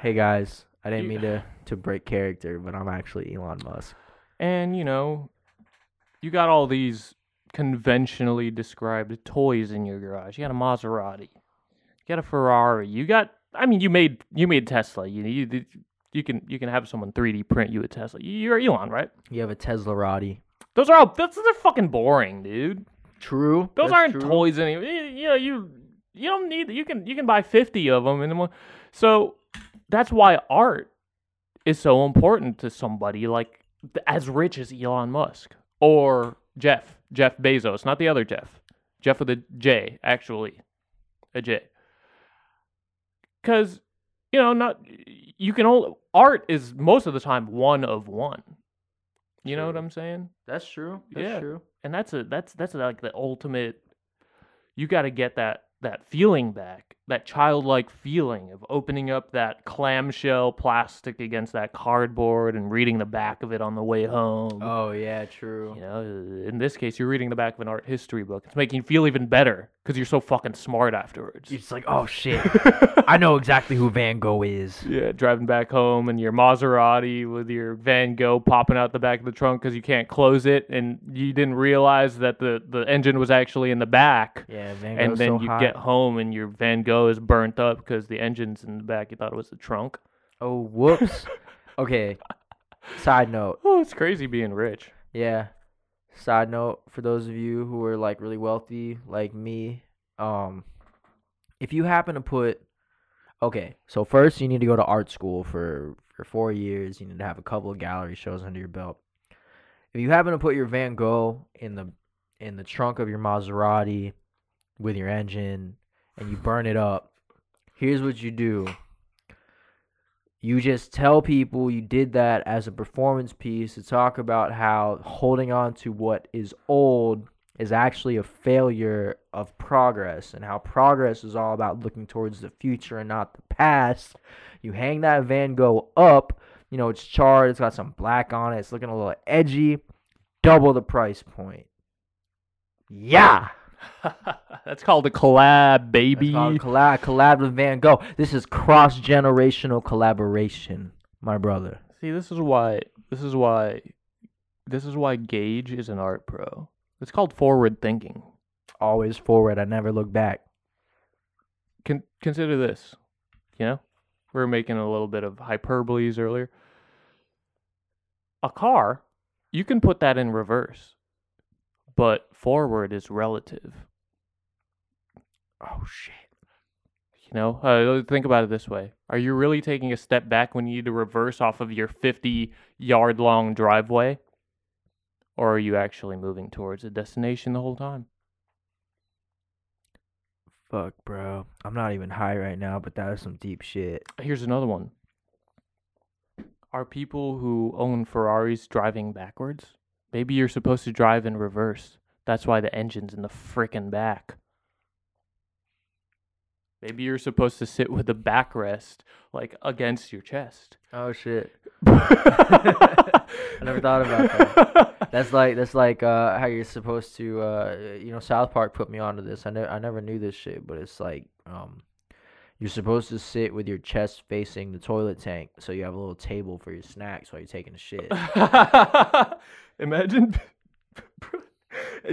[SPEAKER 1] Hey guys, I didn't mean to to break character, but I'm actually Elon Musk.
[SPEAKER 2] And you know, you got all these conventionally described toys in your garage. You got a Maserati. You got a Ferrari. You got I mean, you made you made Tesla. You you you can you can have someone 3D print you a Tesla. You're Elon, right?
[SPEAKER 1] You have a Tesla Roddy.
[SPEAKER 2] Those are all those are fucking boring, dude.
[SPEAKER 1] True.
[SPEAKER 2] Those
[SPEAKER 1] that's
[SPEAKER 2] aren't
[SPEAKER 1] true.
[SPEAKER 2] toys anyway. You, you know, you you don't need you can you can buy 50 of them and. So that's why art is so important to somebody like as rich as Elon Musk or Jeff, Jeff Bezos, not the other Jeff. Jeff with a J, actually. A J. Cuz you know, not you can only art is most of the time one of one. You know what I'm saying?
[SPEAKER 1] That's true. That's
[SPEAKER 2] Yeah.
[SPEAKER 1] true.
[SPEAKER 2] and that's a that's that's like the ultimate you got to get that that feeling back that childlike feeling of opening up that clamshell plastic against that cardboard and reading the back of it on the way home
[SPEAKER 1] Oh yeah, true.
[SPEAKER 2] you know in this case you're reading the back of an art history book it's making you feel even better because you're so fucking smart afterwards
[SPEAKER 1] It's like, oh shit, I know exactly who Van Gogh is.
[SPEAKER 2] yeah driving back home and your maserati with your van gogh popping out the back of the trunk because you can't close it and you didn't realize that the the engine was actually in the back
[SPEAKER 1] Yeah, Van
[SPEAKER 2] and then
[SPEAKER 1] so
[SPEAKER 2] you
[SPEAKER 1] hot.
[SPEAKER 2] get home and your Van Gogh is burnt up because the engine's in the back. You thought it was the trunk.
[SPEAKER 1] Oh whoops. okay. Side note.
[SPEAKER 2] Oh, it's crazy being rich.
[SPEAKER 1] Yeah. Side note for those of you who are like really wealthy, like me, um, if you happen to put, okay, so first you need to go to art school for for four years. You need to have a couple of gallery shows under your belt. If you happen to put your Van Gogh in the in the trunk of your Maserati with your engine and you burn it up, here's what you do. You just tell people you did that as a performance piece to talk about how holding on to what is old is actually a failure of progress and how progress is all about looking towards the future and not the past. You hang that Van Gogh up, you know, it's charred, it's got some black on it, it's looking a little edgy, double the price point. Yeah.
[SPEAKER 2] That's called a collab, baby.
[SPEAKER 1] collab, collab with Van Gogh. This is cross generational collaboration, my brother.
[SPEAKER 2] See, this is why. This is why. This is why Gage is an art pro. It's called forward thinking.
[SPEAKER 1] Always forward. I never look back.
[SPEAKER 2] Con- consider this. You know, we were making a little bit of hyperboles earlier. A car, you can put that in reverse. But forward is relative.
[SPEAKER 1] Oh shit.
[SPEAKER 2] You know, uh, think about it this way: Are you really taking a step back when you need to reverse off of your fifty-yard-long driveway, or are you actually moving towards a destination the whole time?
[SPEAKER 1] Fuck, bro. I'm not even high right now, but that is some deep shit.
[SPEAKER 2] Here's another one. Are people who own Ferraris driving backwards? Maybe you're supposed to drive in reverse. That's why the engine's in the frickin' back. Maybe you're supposed to sit with the backrest like against your chest.
[SPEAKER 1] Oh shit. I never thought about that. That's like that's like uh, how you're supposed to. Uh, you know, South Park put me onto this. I never I never knew this shit, but it's like um, you're supposed to sit with your chest facing the toilet tank, so you have a little table for your snacks while you're taking a shit.
[SPEAKER 2] imagine,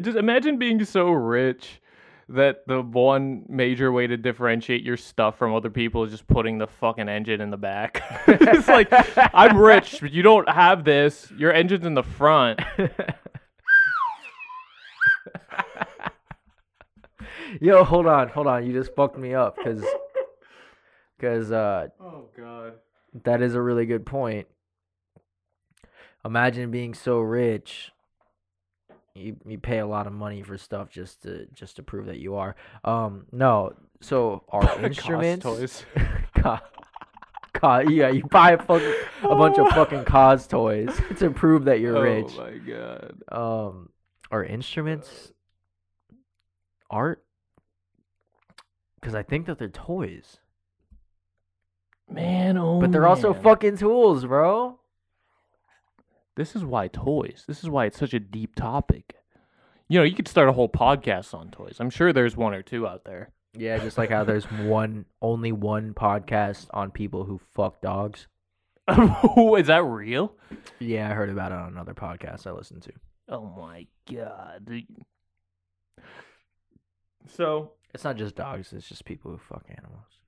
[SPEAKER 2] just imagine being so rich that the one major way to differentiate your stuff from other people is just putting the fucking engine in the back. it's like I'm rich, but you don't have this. Your engine's in the front.
[SPEAKER 1] Yo, hold on, hold on. You just fucked me up because because uh,
[SPEAKER 2] Oh god.
[SPEAKER 1] that is a really good point. Imagine being so rich. You, you pay a lot of money for stuff just to just to prove that you are. Um no. So our instruments
[SPEAKER 2] toys.
[SPEAKER 1] Co- co- yeah, you buy a fucking a bunch of fucking KAWS toys to prove that you're rich.
[SPEAKER 2] Oh my god.
[SPEAKER 1] Um our instruments art cuz I think that they're toys.
[SPEAKER 2] Man, oh
[SPEAKER 1] But they're also
[SPEAKER 2] man.
[SPEAKER 1] fucking tools, bro.
[SPEAKER 2] This is why toys. This is why it's such a deep topic. You know, you could start a whole podcast on toys. I'm sure there's one or two out there.
[SPEAKER 1] Yeah, just like how there's one, only one podcast on people who fuck dogs.
[SPEAKER 2] is that real?
[SPEAKER 1] Yeah, I heard about it on another podcast I listened to.
[SPEAKER 2] Oh my god. So,
[SPEAKER 1] It's not just dogs; it's just people who fuck animals.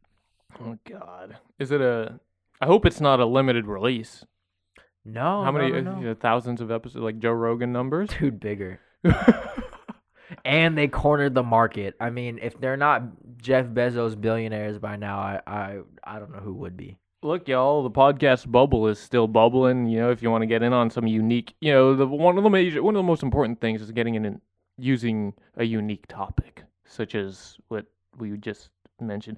[SPEAKER 2] Oh god. Is it a I hope it's not a limited release.
[SPEAKER 1] No,
[SPEAKER 2] How many
[SPEAKER 1] no, no, no.
[SPEAKER 2] thousands of episodes like Joe Rogan numbers?
[SPEAKER 1] dude bigger? And they cornered the market. I mean, if they're not Jeff Bezos billionaires by now, I, I, I don't know who would be.
[SPEAKER 2] Look, y'all, the podcast bubble is still bubbling. You know, if you want to get in on some unique, you know, the one of the major, one of the most important things is getting in and using a unique topic, such as what we just mentioned.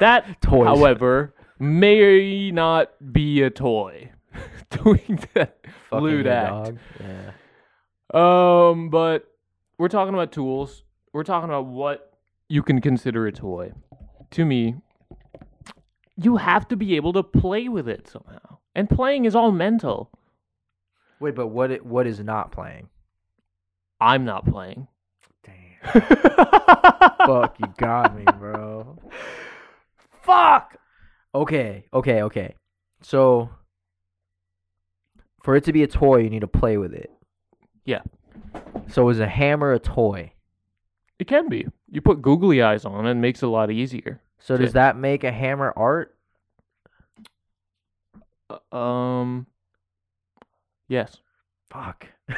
[SPEAKER 2] That,
[SPEAKER 1] toy,
[SPEAKER 2] however, may not be a toy. Doing that,
[SPEAKER 1] Fucking
[SPEAKER 2] lewd act.
[SPEAKER 1] dog. Yeah.
[SPEAKER 2] Um, but we're talking about tools. We're talking about what you can consider a toy. To me, you have to be able to play with it somehow. And playing is all mental.
[SPEAKER 1] Wait, but what? It, what is not playing?
[SPEAKER 2] I'm not playing.
[SPEAKER 1] Fuck, you got me, bro. Fuck. Okay, okay, okay. So, for it to be a toy, you need to play with it.
[SPEAKER 2] Yeah.
[SPEAKER 1] So, is a hammer a toy?
[SPEAKER 2] It can be. You put googly eyes on it, it makes it a lot easier.
[SPEAKER 1] So, does that make a hammer art?
[SPEAKER 2] Uh, Um, yes.
[SPEAKER 1] Fuck.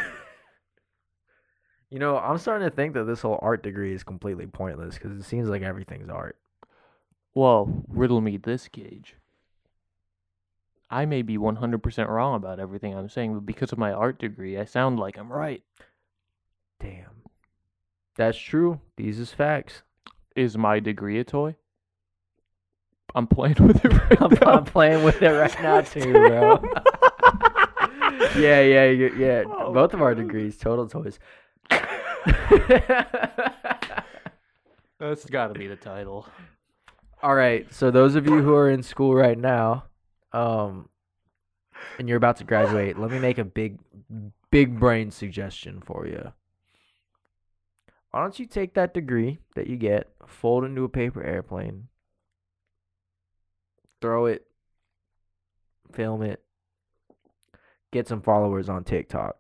[SPEAKER 1] you know, I'm starting to think that this whole art degree is completely pointless because it seems like everything's art.
[SPEAKER 2] Well, riddle me this, Gage. I may be 100% wrong about everything I'm saying, but because of my art degree, I sound like I'm right.
[SPEAKER 1] Damn. That's true. These is facts.
[SPEAKER 2] Is my degree a toy? I'm playing with it right
[SPEAKER 1] I'm,
[SPEAKER 2] now.
[SPEAKER 1] I'm playing with it right now too, bro. yeah, yeah, yeah, yeah.
[SPEAKER 2] Oh,
[SPEAKER 1] Both of our degrees, total toys.
[SPEAKER 2] That's got to be the title.
[SPEAKER 1] All right. So those of you who are in school right now, um, and you're about to graduate, let me make a big, big brain suggestion for you. Why don't you take that degree that you get, fold it into a paper airplane, throw it, film it, get some followers on TikTok.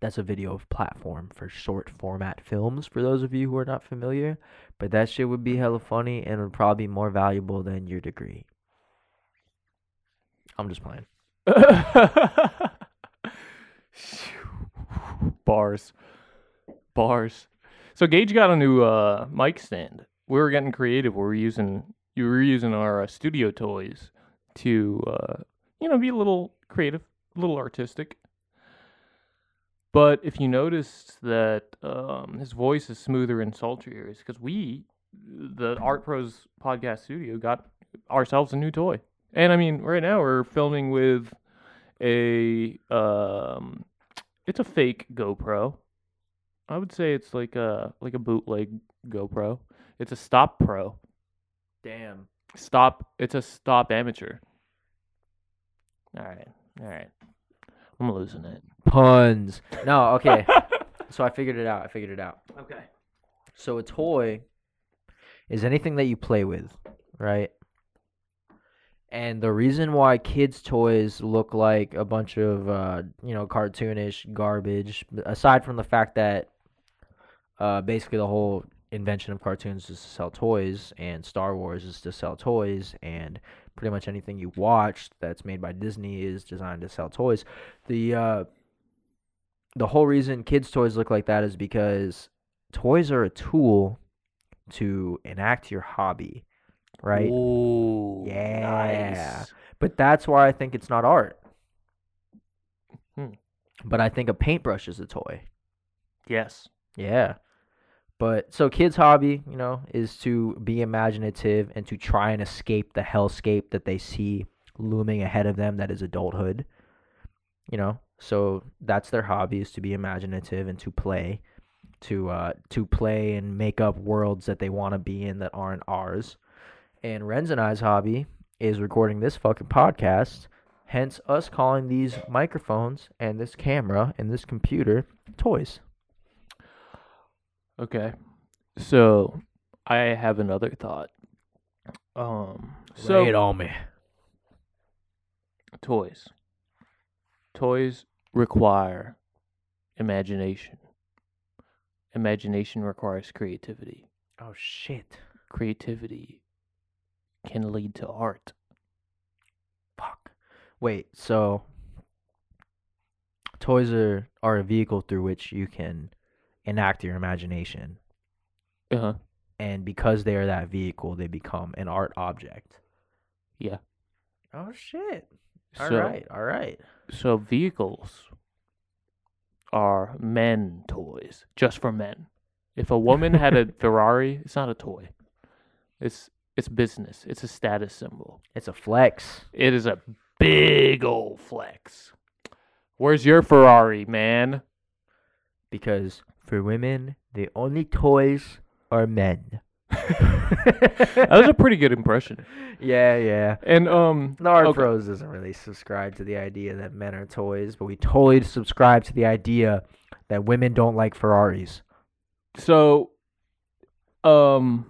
[SPEAKER 1] That's a video platform for short format films for those of you who are not familiar. But that shit would be hella funny and would probably be more valuable than your degree. I'm just playing.
[SPEAKER 2] Bars. Bars. So Gage got a new uh, mic stand. We were getting creative. We were using you were using our uh, studio toys to uh, you know be a little creative, a little artistic. But if you noticed that um, his voice is smoother and sultrier, it's because we, the Art Pros Podcast Studio, got ourselves a new toy. And I mean, right now we're filming with a um, it's a fake GoPro. I would say it's like a like a bootleg GoPro. It's a Stop Pro.
[SPEAKER 1] Damn.
[SPEAKER 2] Stop. It's a Stop Amateur. All right. All right. I'm losing it.
[SPEAKER 1] Puns. No, okay. so I figured it out. I figured it out.
[SPEAKER 2] Okay.
[SPEAKER 1] So a toy is anything that you play with, right? And the reason why kids' toys look like a bunch of uh, you know cartoonish garbage, aside from the fact that uh, basically the whole invention of cartoons is to sell toys, and Star Wars is to sell toys, and pretty much anything you watch that's made by Disney is designed to sell toys. The uh, the whole reason kids' toys look like that is because toys are a tool to enact your hobby, right?
[SPEAKER 2] Ooh.
[SPEAKER 1] Yeah.
[SPEAKER 2] Nice.
[SPEAKER 1] But that's why I think it's not art.
[SPEAKER 2] Hmm.
[SPEAKER 1] But I think a paintbrush is a toy.
[SPEAKER 2] Yes.
[SPEAKER 1] Yeah. But so kids' hobby, you know, is to be imaginative and to try and escape the hellscape that they see looming ahead of them that is adulthood. You know, so that's their hobby is to be imaginative and to play, to uh to play and make up worlds that they want to be in that aren't ours. And Renz and I's hobby is recording this fucking podcast. Hence us calling these microphones and this camera and this computer toys.
[SPEAKER 2] Okay. So I have another thought. Um so
[SPEAKER 1] Lay it on me.
[SPEAKER 2] toys. Toys require imagination. Imagination requires creativity.
[SPEAKER 1] Oh shit.
[SPEAKER 2] Creativity can lead to art.
[SPEAKER 1] Fuck. Wait, so toys are are a vehicle through which you can enact your imagination.
[SPEAKER 2] Uh-huh.
[SPEAKER 1] And because they are that vehicle, they become an art object.
[SPEAKER 2] Yeah.
[SPEAKER 1] Oh shit. All
[SPEAKER 2] So
[SPEAKER 1] right, all right.
[SPEAKER 2] So vehicles are men toys, just for men. If a woman had a Ferrari, it's not a toy. It's it's business. It's a status symbol.
[SPEAKER 1] It's a flex.
[SPEAKER 2] It is a big old flex. Where's your Ferrari, man?
[SPEAKER 1] Because for women, the only toys are men.
[SPEAKER 2] That was a pretty good impression.
[SPEAKER 1] Yeah, yeah.
[SPEAKER 2] And um
[SPEAKER 1] The Art
[SPEAKER 2] Okay.
[SPEAKER 1] Pros doesn't really subscribe to the idea that men are toys, but we totally subscribe to the idea that women don't like Ferraris.
[SPEAKER 2] so um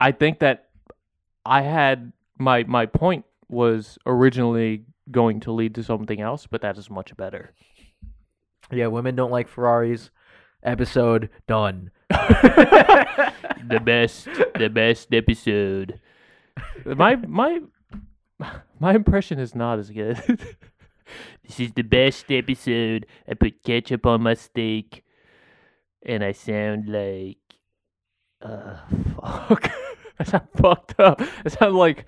[SPEAKER 2] I think that I had my my point was originally going to lead to something else, but that is much better.
[SPEAKER 1] Yeah, women don't like Ferraris. Episode done.
[SPEAKER 2] the best the best episode. My my my impression is not as good. this is the best episode. I put ketchup on my steak and I sound like uh fuck. I sound fucked up. I sound like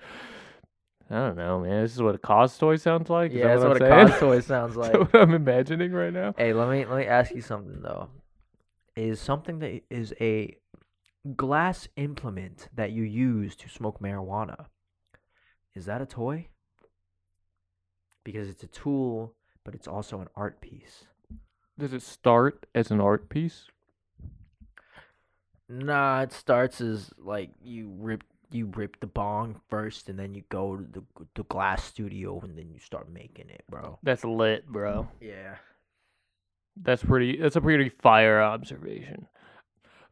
[SPEAKER 2] I don't know, man. This is what a KAWS toy sounds like. Is
[SPEAKER 1] yeah,
[SPEAKER 2] that
[SPEAKER 1] that's what,
[SPEAKER 2] what,
[SPEAKER 1] a
[SPEAKER 2] I'm
[SPEAKER 1] KAWS toy sounds like.
[SPEAKER 2] that what I'm imagining right now?
[SPEAKER 1] hey, let me let me ask you something though. Is something that is a glass implement that you use to smoke marijuana? Is that a toy? Because it's a tool, but it's also an art piece.
[SPEAKER 2] Does it start as an art piece?
[SPEAKER 1] Nah, it starts as like you rip you rip the bong first, and then you go to the the glass studio, and then you start making it, bro.
[SPEAKER 2] That's lit, bro.
[SPEAKER 1] Yeah.
[SPEAKER 2] That's pretty. That's a pretty fire observation.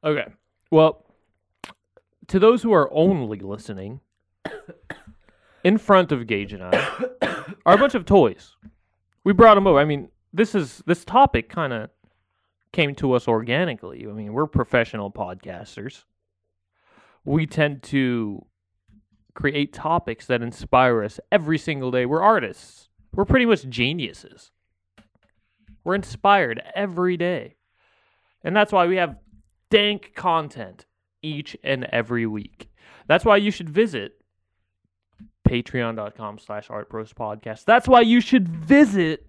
[SPEAKER 2] Okay. Well, to those who are only listening, in front of Gage and I are a bunch of toys. We brought them over. I mean, this is this topic kind of came to us organically. I mean, we're professional podcasters. We tend to create topics that inspire us every single day. We're artists. We're pretty much geniuses. We're inspired every day. And that's why we have dank content each and every week. That's why you should visit patreon.com slash artpros podcast. That's why you should visit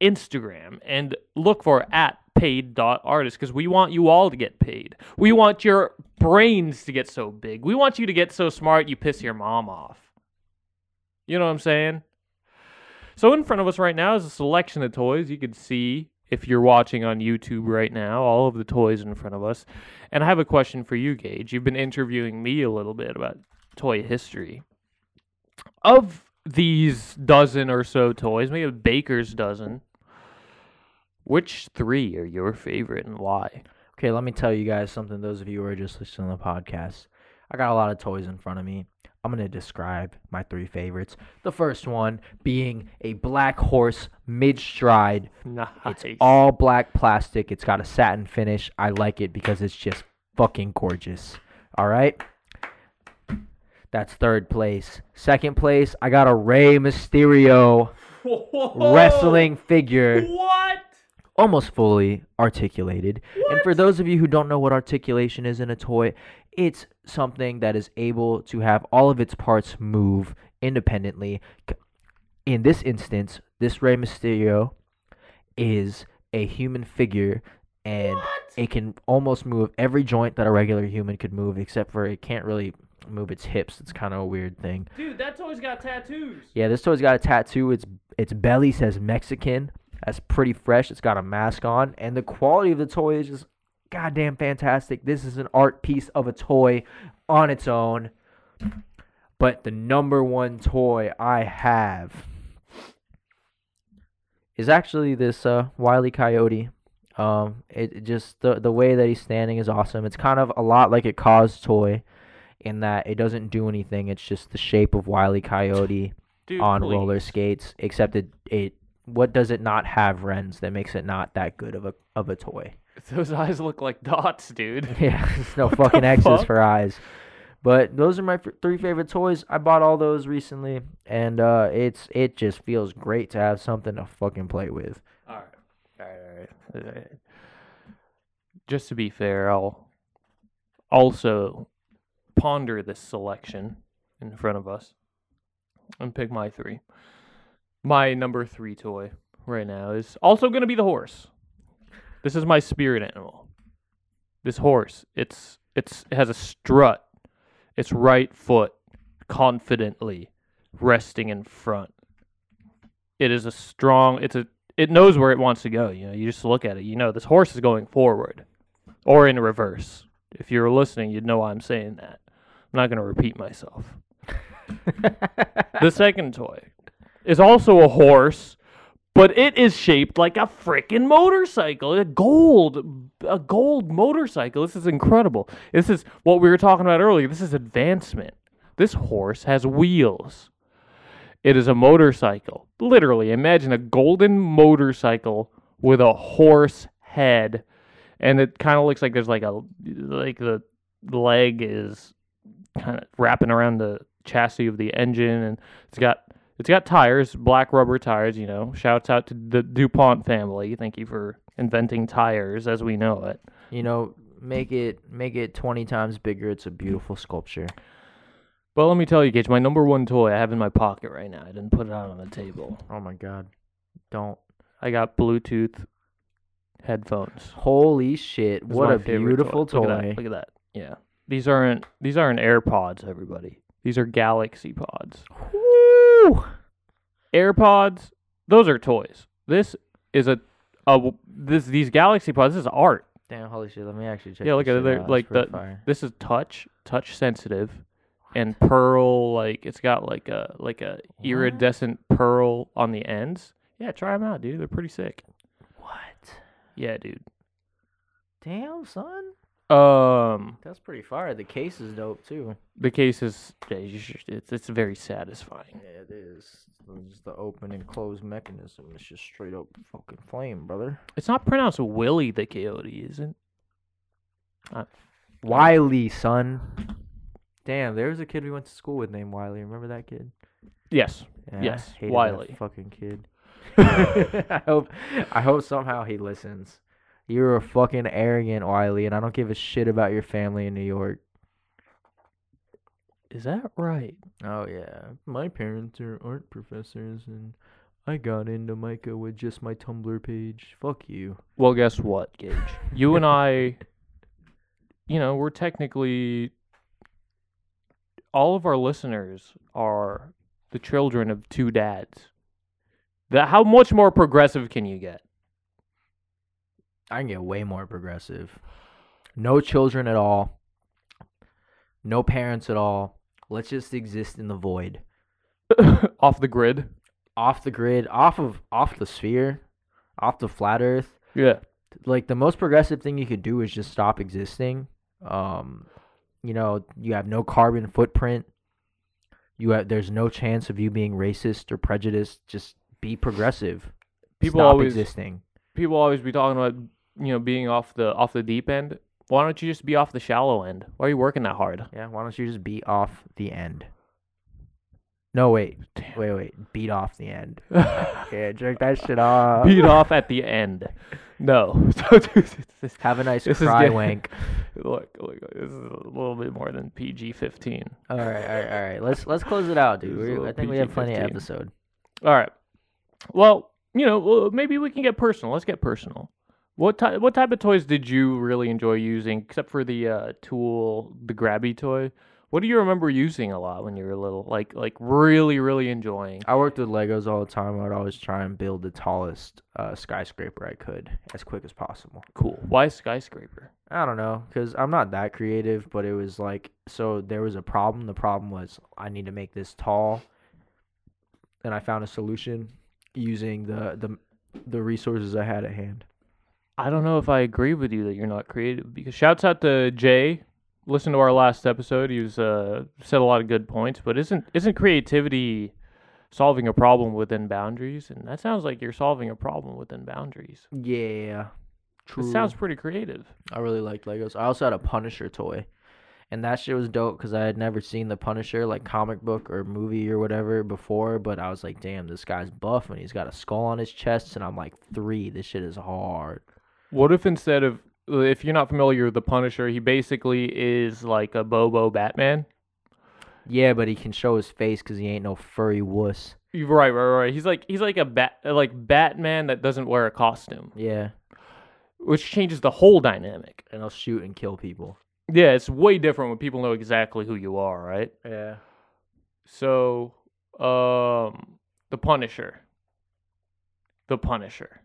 [SPEAKER 2] Instagram and look for at paid.artist because we want you all to get paid. We want your brains to get so big. We want you to get so smart you piss your mom off. You know what I'm saying? So in front of us right now is a selection of toys. You can see if you're watching on YouTube right now, all of the toys in front of us. And I have a question for you, Gage. You've been interviewing me a little bit about toy history. Of these dozen or so toys, maybe a baker's dozen, which three are your favorite and why?
[SPEAKER 1] Okay, let me tell you guys something. Those of you who are just listening to the podcast, I got a lot of toys in front of me. I'm going to describe my three favorites. The first one being a black horse mid stride.
[SPEAKER 2] Nice.
[SPEAKER 1] It's all black plastic. It's got a satin finish. I like it because it's just fucking gorgeous. All right? That's third place. Second place, I got a Rey Mysterio wrestling figure
[SPEAKER 2] What?
[SPEAKER 1] almost fully articulated. And for those of you who don't know what articulation is in a toy, it's something that is able to have all of its parts move independently. In this instance, this Rey Mysterio is a human figure and
[SPEAKER 2] What?
[SPEAKER 1] it can almost move every joint that a regular human could move except for it can't really move its hips. It's kind of a weird thing.
[SPEAKER 2] Dude, that toy's got tattoos.
[SPEAKER 1] Yeah, this toy's got a tattoo. Its its belly says Mexican. That's pretty fresh. It's got a mask on, and the quality of the toy is just goddamn fantastic. This is an art piece of a toy on its own. But the number one toy I have is actually this uh, E. Coyote. Um, it it just the the way that he's standing is awesome. It's kind of a lot like a KAWS toy, in that it doesn't do anything. It's just the shape of Wile E. Coyote
[SPEAKER 2] Dude,
[SPEAKER 1] on
[SPEAKER 2] please.
[SPEAKER 1] roller skates, except it, it what does it not have Rens that makes it not that good of a of a toy?
[SPEAKER 2] Those eyes look like dots, dude.
[SPEAKER 1] Yeah, there's no fucking X's
[SPEAKER 2] fuck?
[SPEAKER 1] for eyes. But those are my f- three favorite toys. I bought all those recently, and uh, it's it just feels great to have something to fucking play with.
[SPEAKER 2] All right. All right, all right. all right. Just to be fair, I'll also ponder this selection in front of us and pick my three. My number three toy right now is also going to be the horse. This is my spirit animal. This horse, it's it's it has a strut. Its right foot confidently resting in front. It is a strong. It's a it knows where it wants to go. You know, you just look at it. You know, this horse is going forward or in reverse. If you're listening, you'd know why I'm saying that. I'm not going to repeat myself. The second toy is also a horse, but it is shaped like a freaking motorcycle. A gold, a gold motorcycle. This is incredible. This is what we were talking about earlier. This is advancement. This horse has wheels. It is a motorcycle. Literally, imagine a golden motorcycle with a horse head, and it kind of looks like there's like a like the leg is kind of wrapping around the chassis of the engine, and it's got it's got tires, black rubber tires. You know, shouts out to the Dupont family. Thank you for inventing tires as we know it.
[SPEAKER 1] you know, make it make it twenty times bigger. It's a beautiful sculpture.
[SPEAKER 2] But let me tell you, Gage, my number one toy I have in my pocket right now. I didn't put it out on the table.
[SPEAKER 1] Oh my god! Don't.
[SPEAKER 2] I got Bluetooth headphones.
[SPEAKER 1] Holy shit!
[SPEAKER 2] This
[SPEAKER 1] What a
[SPEAKER 2] favorite
[SPEAKER 1] beautiful toy.
[SPEAKER 2] Look at that. Look at that. Yeah. These aren't these aren't AirPods, everybody. These are Galaxy Pods.
[SPEAKER 1] Woo!
[SPEAKER 2] AirPods, those are toys. This is a, a this these Galaxy Pods. This is art.
[SPEAKER 1] Damn, holy shit! Let me actually check.
[SPEAKER 2] Yeah, look at it like the-
[SPEAKER 1] fire.
[SPEAKER 2] This is touch, touch sensitive, and pearl. Like it's got like a like a
[SPEAKER 1] What?
[SPEAKER 2] iridescent pearl on the ends. Yeah, try them out, dude. They're pretty sick.
[SPEAKER 1] What?
[SPEAKER 2] Yeah, dude.
[SPEAKER 1] Damn, son.
[SPEAKER 2] Um,
[SPEAKER 1] That's pretty fire. The case is dope too.
[SPEAKER 2] the case is it's it's very satisfying.
[SPEAKER 1] Yeah, it is. Just the open and close mechanism. It's just straight up fucking flame, brother.
[SPEAKER 2] It's not pronounced Willie the Coyote, is it?
[SPEAKER 1] Wiley, son. Damn, there was a kid we went to school with named Wiley. Remember that kid?
[SPEAKER 2] Yes.
[SPEAKER 1] Yeah,
[SPEAKER 2] Yes, Wiley.
[SPEAKER 1] fucking kid. I hope I hope somehow he listens. You're a fucking arrogant Wiley, and I don't give a shit about your family in New York.
[SPEAKER 2] Is that right?
[SPEAKER 1] Oh yeah, my parents are art professors, and I got into MICA with just my Tumblr page. Fuck you.
[SPEAKER 2] Well, guess what, Gage? You and I, you know, we're technically all of our listeners are the children of two dads. That how much more progressive can you get?
[SPEAKER 1] I can get way more progressive. No children at all. No parents at all. Let's just exist in the void.
[SPEAKER 2] Off the grid.
[SPEAKER 1] Off the grid, off of off the sphere, off the flat earth.
[SPEAKER 2] Yeah.
[SPEAKER 1] Like the most progressive thing you could do is just stop existing. Um you know, you have no carbon footprint. You have there's no chance of you being racist or prejudiced. Just be progressive.
[SPEAKER 2] People
[SPEAKER 1] Stop
[SPEAKER 2] always
[SPEAKER 1] existing.
[SPEAKER 2] people always be talking about you know being off the off the deep end. Why don't you just be off the shallow end? Why are you working that hard?
[SPEAKER 1] Yeah, why don't you just beat off the end? No, wait,
[SPEAKER 2] Damn.
[SPEAKER 1] wait, wait. Beat off the end. Yeah, jerk that shit off.
[SPEAKER 2] Beat off at the end. No. So, dude, it's just-
[SPEAKER 1] Have a nice
[SPEAKER 2] This
[SPEAKER 1] cry
[SPEAKER 2] getting-
[SPEAKER 1] wank.
[SPEAKER 2] look, look, this is a little bit more than PG fifteen.
[SPEAKER 1] All right, all right, all right. Let's let's close it out, dude.
[SPEAKER 2] This is a
[SPEAKER 1] We're, I think we have plenty of episode.
[SPEAKER 2] All right. Well, you know, maybe we can get personal. Let's get personal. What type? What type of toys did you really enjoy using, except for the uh, tool, the grabby toy? What do you remember using a lot when you were little? Like, like really, really enjoying.
[SPEAKER 1] I worked with Legos all the time. I would always try and build the tallest uh, skyscraper I could as quick as possible.
[SPEAKER 2] Cool. Why skyscraper?
[SPEAKER 1] I don't know, cause I'm not that creative, but it was like so there was a problem. The problem was I need to make this tall, and I found a solution using the the the resources I had at hand.
[SPEAKER 2] I don't know if I agree with you that you're not creative because shouts out to Jay. Listen to our last episode. He was uh, said a lot of good points, but isn't isn't creativity solving a problem within boundaries? And that sounds like you're solving a problem within boundaries.
[SPEAKER 1] Yeah, True.
[SPEAKER 2] It sounds pretty creative.
[SPEAKER 1] I really liked Legos. I also had a Punisher toy, and that shit was dope because I had never seen the Punisher like comic book or movie or whatever before. But I was like, damn, this guy's buff and he's got a skull on his chest, and I'm like, three. This shit is hard.
[SPEAKER 2] What if instead of if you're not familiar with the Punisher, he basically is like a Bobo Batman?
[SPEAKER 1] Yeah, but he can show his face because he ain't no furry wuss.
[SPEAKER 2] Right, right, right. He's like he's like a bat like Batman that doesn't wear a costume,
[SPEAKER 1] Yeah,
[SPEAKER 2] which changes the whole dynamic.
[SPEAKER 1] and he'll shoot and kill people.
[SPEAKER 2] Yeah, it's way different when people know exactly who you are, right?
[SPEAKER 1] Yeah.
[SPEAKER 2] So, um, the Punisher. The Punisher.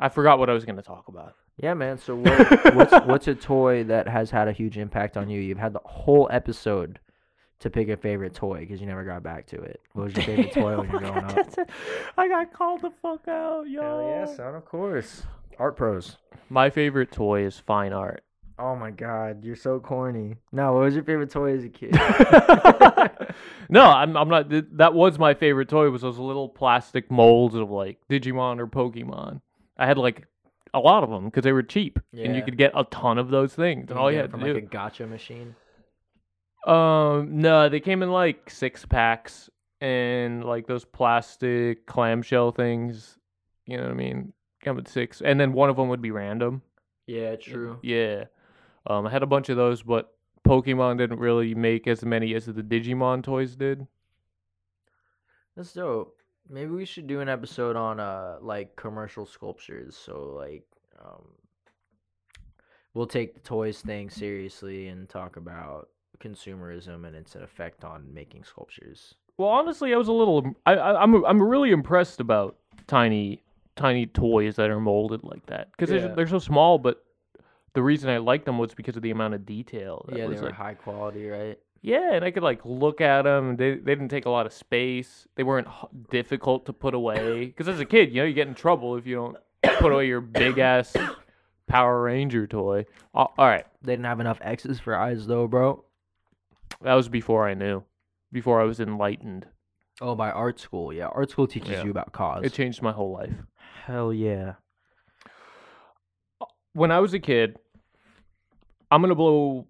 [SPEAKER 2] I forgot what I was going to talk about.
[SPEAKER 1] Yeah, man. So what, what's what's a toy that has had a huge impact on you? You've had the whole episode to pick a favorite toy because you never got back to it. What was your favorite toy when you were growing up?
[SPEAKER 2] I got called the fuck out, yo.
[SPEAKER 1] Hell yeah, son. Of course. Art pros.
[SPEAKER 2] My favorite toy is fine art.
[SPEAKER 1] Oh my god, you're so corny. No, what was your favorite toy as a kid?
[SPEAKER 2] no, I'm I'm not. That was my favorite toy. Was those little plastic molds of like Digimon or Pokemon. I had like a lot of them because they were cheap, and you
[SPEAKER 1] Yeah.
[SPEAKER 2] could get a ton of those things. And all you had to
[SPEAKER 1] from
[SPEAKER 2] do.
[SPEAKER 1] like a gotcha machine.
[SPEAKER 2] Um, no, they came in like six packs and like those plastic clamshell things. You know what I mean? Come with six, and then one of them would be random.
[SPEAKER 1] Yeah, true.
[SPEAKER 2] Yeah. Um, I had a bunch of those, but Pokemon didn't really make as many as the Digimon toys did.
[SPEAKER 1] That's dope. Maybe we should do an episode on uh like commercial sculptures. So like um we'll take the toys thing seriously and talk about consumerism and its effect on making sculptures.
[SPEAKER 2] Well, honestly, I was a little. I, I I'm I'm really impressed about tiny tiny toys that are molded like that because
[SPEAKER 1] Yeah.
[SPEAKER 2] they're they're so small. But the reason I liked them was because of the amount of detail. That
[SPEAKER 1] yeah, they were
[SPEAKER 2] like,
[SPEAKER 1] high quality, right?
[SPEAKER 2] Yeah, and I could like look at them. They they didn't take a lot of space. They weren't h- difficult to put away. Because as a kid, you know, you get in trouble if you don't put away your big ass Power Ranger toy. Uh, all right,
[SPEAKER 1] They didn't have enough X's for eyes though, bro.
[SPEAKER 2] that was before I knew, before I was enlightened.
[SPEAKER 1] Oh, by art school. Yeah, art school teaches
[SPEAKER 2] Yeah.
[SPEAKER 1] you about KAWS.
[SPEAKER 2] It changed my whole life.
[SPEAKER 1] Hell yeah.
[SPEAKER 2] When I was a kid, I'm gonna blow.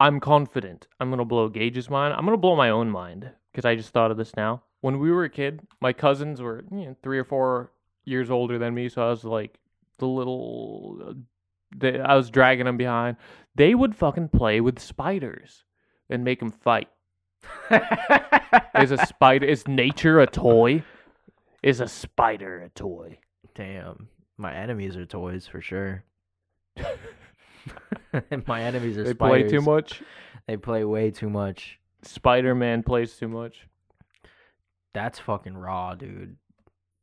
[SPEAKER 2] I'm confident. I'm gonna blow Gage's mind. I'm gonna blow my own mind because I just thought of this now. when we were a kid, my cousins were you know, three or four years older than me, so I was like the little. uh, They, I was dragging them behind. They would fucking play with spiders and make them fight. Is a spider? Is nature a toy? Is a spider a toy?
[SPEAKER 1] Damn, my enemies are toys for sure. my enemies are
[SPEAKER 2] They
[SPEAKER 1] spiders.
[SPEAKER 2] play too much.
[SPEAKER 1] They play way too much.
[SPEAKER 2] Spider Man plays too much.
[SPEAKER 1] That's fucking raw, dude.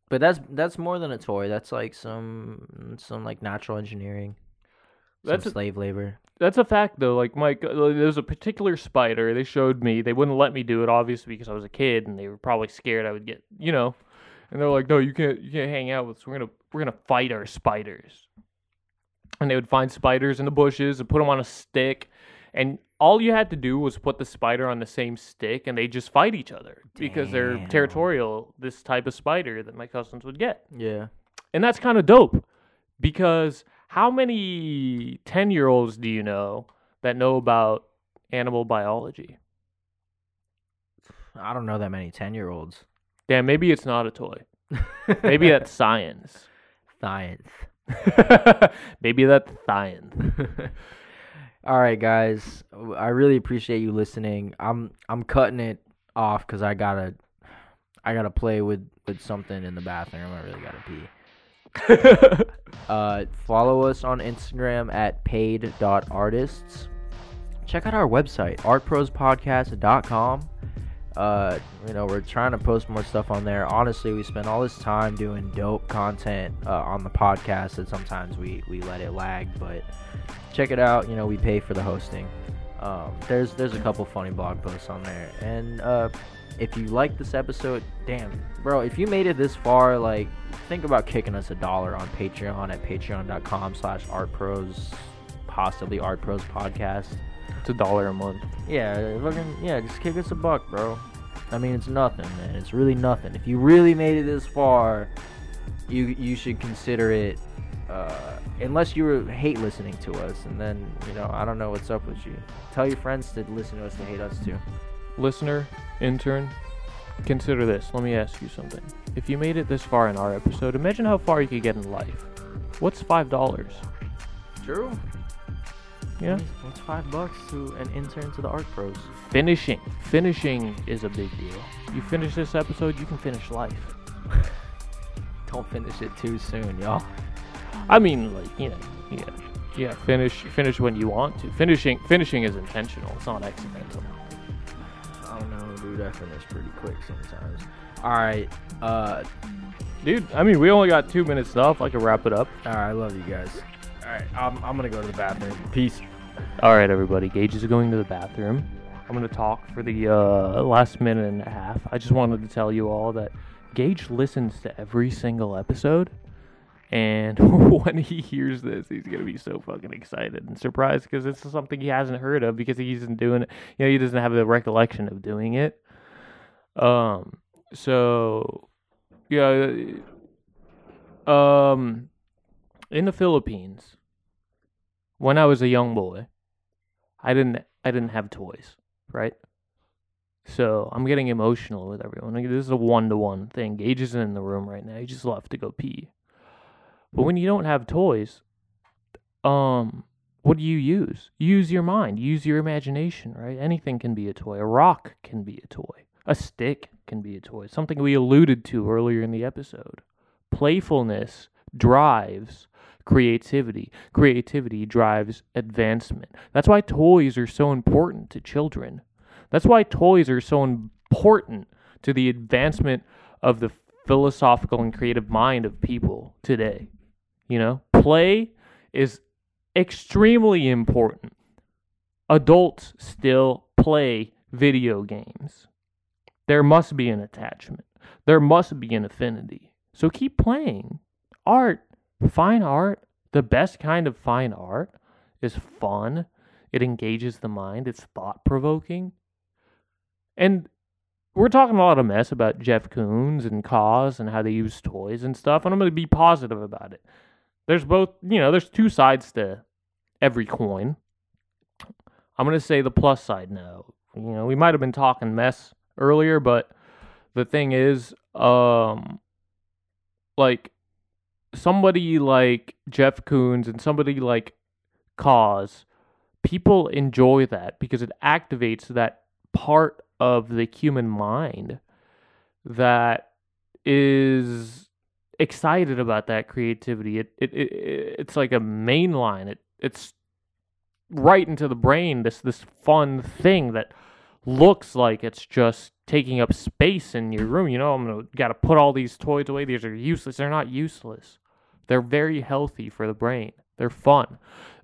[SPEAKER 1] But that's that's more than a toy. That's like some some like natural engineering. Some
[SPEAKER 2] That's a-
[SPEAKER 1] slave labor.
[SPEAKER 2] That's a fact, though. Like, Mike, there's a particular spider. They showed me. They wouldn't let me do it, obviously, because I was a kid, and they were probably scared I would get, you know. And they're like, "No, you can't. You can't hang out with us. We're gonna, we're gonna fight our spiders." And they would find spiders in the bushes and put them on a stick, and all you had to do was put the spider on the same stick, and they just fight each other because they're territorial. This type of spider that my cousins would get
[SPEAKER 1] Yeah.
[SPEAKER 2] and that's kind of dope because how many 10 year olds do you know that know about animal biology
[SPEAKER 1] I don't know that many ten year olds.
[SPEAKER 2] damn maybe it's not a toy maybe that's science
[SPEAKER 1] science.
[SPEAKER 2] maybe that's science
[SPEAKER 1] All right, guys. I really appreciate you listening. I'm I'm cutting it off because I gotta I gotta play with with something in the bathroom. I really gotta pee. Uh, follow us on Instagram at paid.artists. Check out our website, artprospodcast.com. Uh, you know, we're trying to post more stuff on there. Honestly, we spend all this time doing dope content uh, on the podcast that sometimes we, we let it lag, but check it out. You know, we pay for the hosting. Um, there's there's a couple funny blog posts on there, and uh, if you like this episode, damn, bro, if you made it this far, like, think about kicking us a dollar on Patreon at patreon.com slash artpros, possibly artpros podcast.
[SPEAKER 2] It's a dollar a month
[SPEAKER 1] Yeah, fucking, yeah, just kick us a buck, bro. I mean, it's nothing, man. It's really nothing. If you really made it this far, you you should consider it. Uh, unless you were hate listening to us, and then you know I don't know what's up with you. Tell your friends to listen to us to hate us too.
[SPEAKER 2] listener intern consider this let me ask you something if you made it this far in our episode imagine how far you could get in life what's five dollars
[SPEAKER 1] True.
[SPEAKER 2] Yeah
[SPEAKER 1] What's five bucks to an intern to the Art Pros?
[SPEAKER 2] finishing finishing is a big deal you finish this episode you can finish life
[SPEAKER 1] Don't finish it too soon, y'all.
[SPEAKER 2] i mean like you know yeah yeah finish finish when you want to finishing finishing is intentional it's not accidental
[SPEAKER 1] I don't know, dude. I finish pretty quick sometimes. All right. Uh,
[SPEAKER 2] dude i mean we only got two minutes left i can wrap it up
[SPEAKER 1] all right. I love you guys. All right. I'm I'm gonna go to the bathroom. Peace.
[SPEAKER 2] All right everybody gage is going to the bathroom. I'm going to talk for the uh, last minute and a half. I just wanted to tell you all that gage listens to every single episode and when he hears this he's going to be so fucking excited and surprised because this is something he hasn't heard of because he isn't doing it you know he doesn't have the recollection of doing it. Um so yeah um in the philippines when i was a young boy i didn't i didn't have toys right? So i'm getting emotional with everyone. Like, this is a one-to-one thing. Gage isn't in the room right now. He just left to go pee. But when you don't have toys um what do you use? Use your mind. Use your imagination right? Anything can be a toy. A rock can be a toy. A stick can be a toy. Something we alluded to earlier in the episode. Playfulness drives creativity. Creativity drives advancement. That's why toys are so important to children. That's why toys are so important to the advancement of the philosophical and creative mind of people today. You know, play is extremely important. Adults still play video games. There must be an attachment. There must be an affinity. So keep playing. Art, fine art, the best kind of fine art is fun. It engages the mind. It's thought provoking. And we're talking a lot of mess about Jeff Koons and KAWS and how they use toys and stuff, and I'm going to be positive about it. There's both, you know, there's two sides to every coin. I'm going to say the plus side now. You know, we might have been talking mess earlier, but the thing is, um, like somebody like Jeff Koons and somebody like KAWS, people enjoy that because it activates that part of the human mind that is excited about that creativity. It it, it it's like a main line. It it's right into the brain. This this fun thing that looks like it's just taking up space in your room. You know, I'm gonna got to put all these toys away. These are useless. They're not useless. They're very healthy for the brain. They're fun.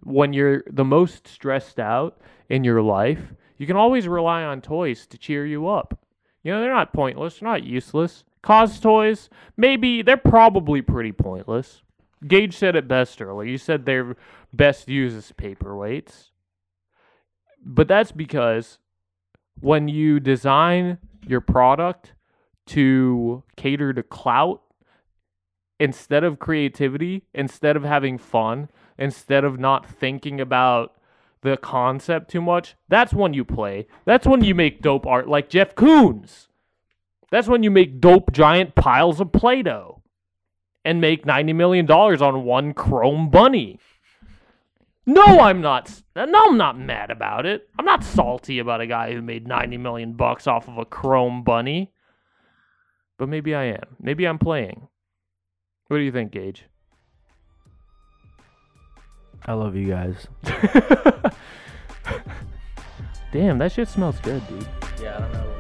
[SPEAKER 2] When you're the most stressed out in your life, you can always rely on toys to cheer you up. You know, they're not pointless. They're not useless. KAWS toys, maybe they're probably pretty pointless. Gage said it best earlier. You said they're best used as paperweights. But that's because when you design your product to cater to clout instead of creativity, instead of having fun, instead of not thinking about the concept too much, that's when you play. That's when you make dope art like Jeff Koons. That's when you make dope giant piles of Play Doh and make $90 million on one chrome bunny. No, I'm not. No, I'm not mad about it. I'm not salty about a guy who made 90 million bucks off of a chrome bunny. But maybe I am. Maybe I'm playing. What do you think, Gage?
[SPEAKER 1] I love you guys.
[SPEAKER 2] Damn, that shit smells good, dude.
[SPEAKER 1] Yeah, I don't know.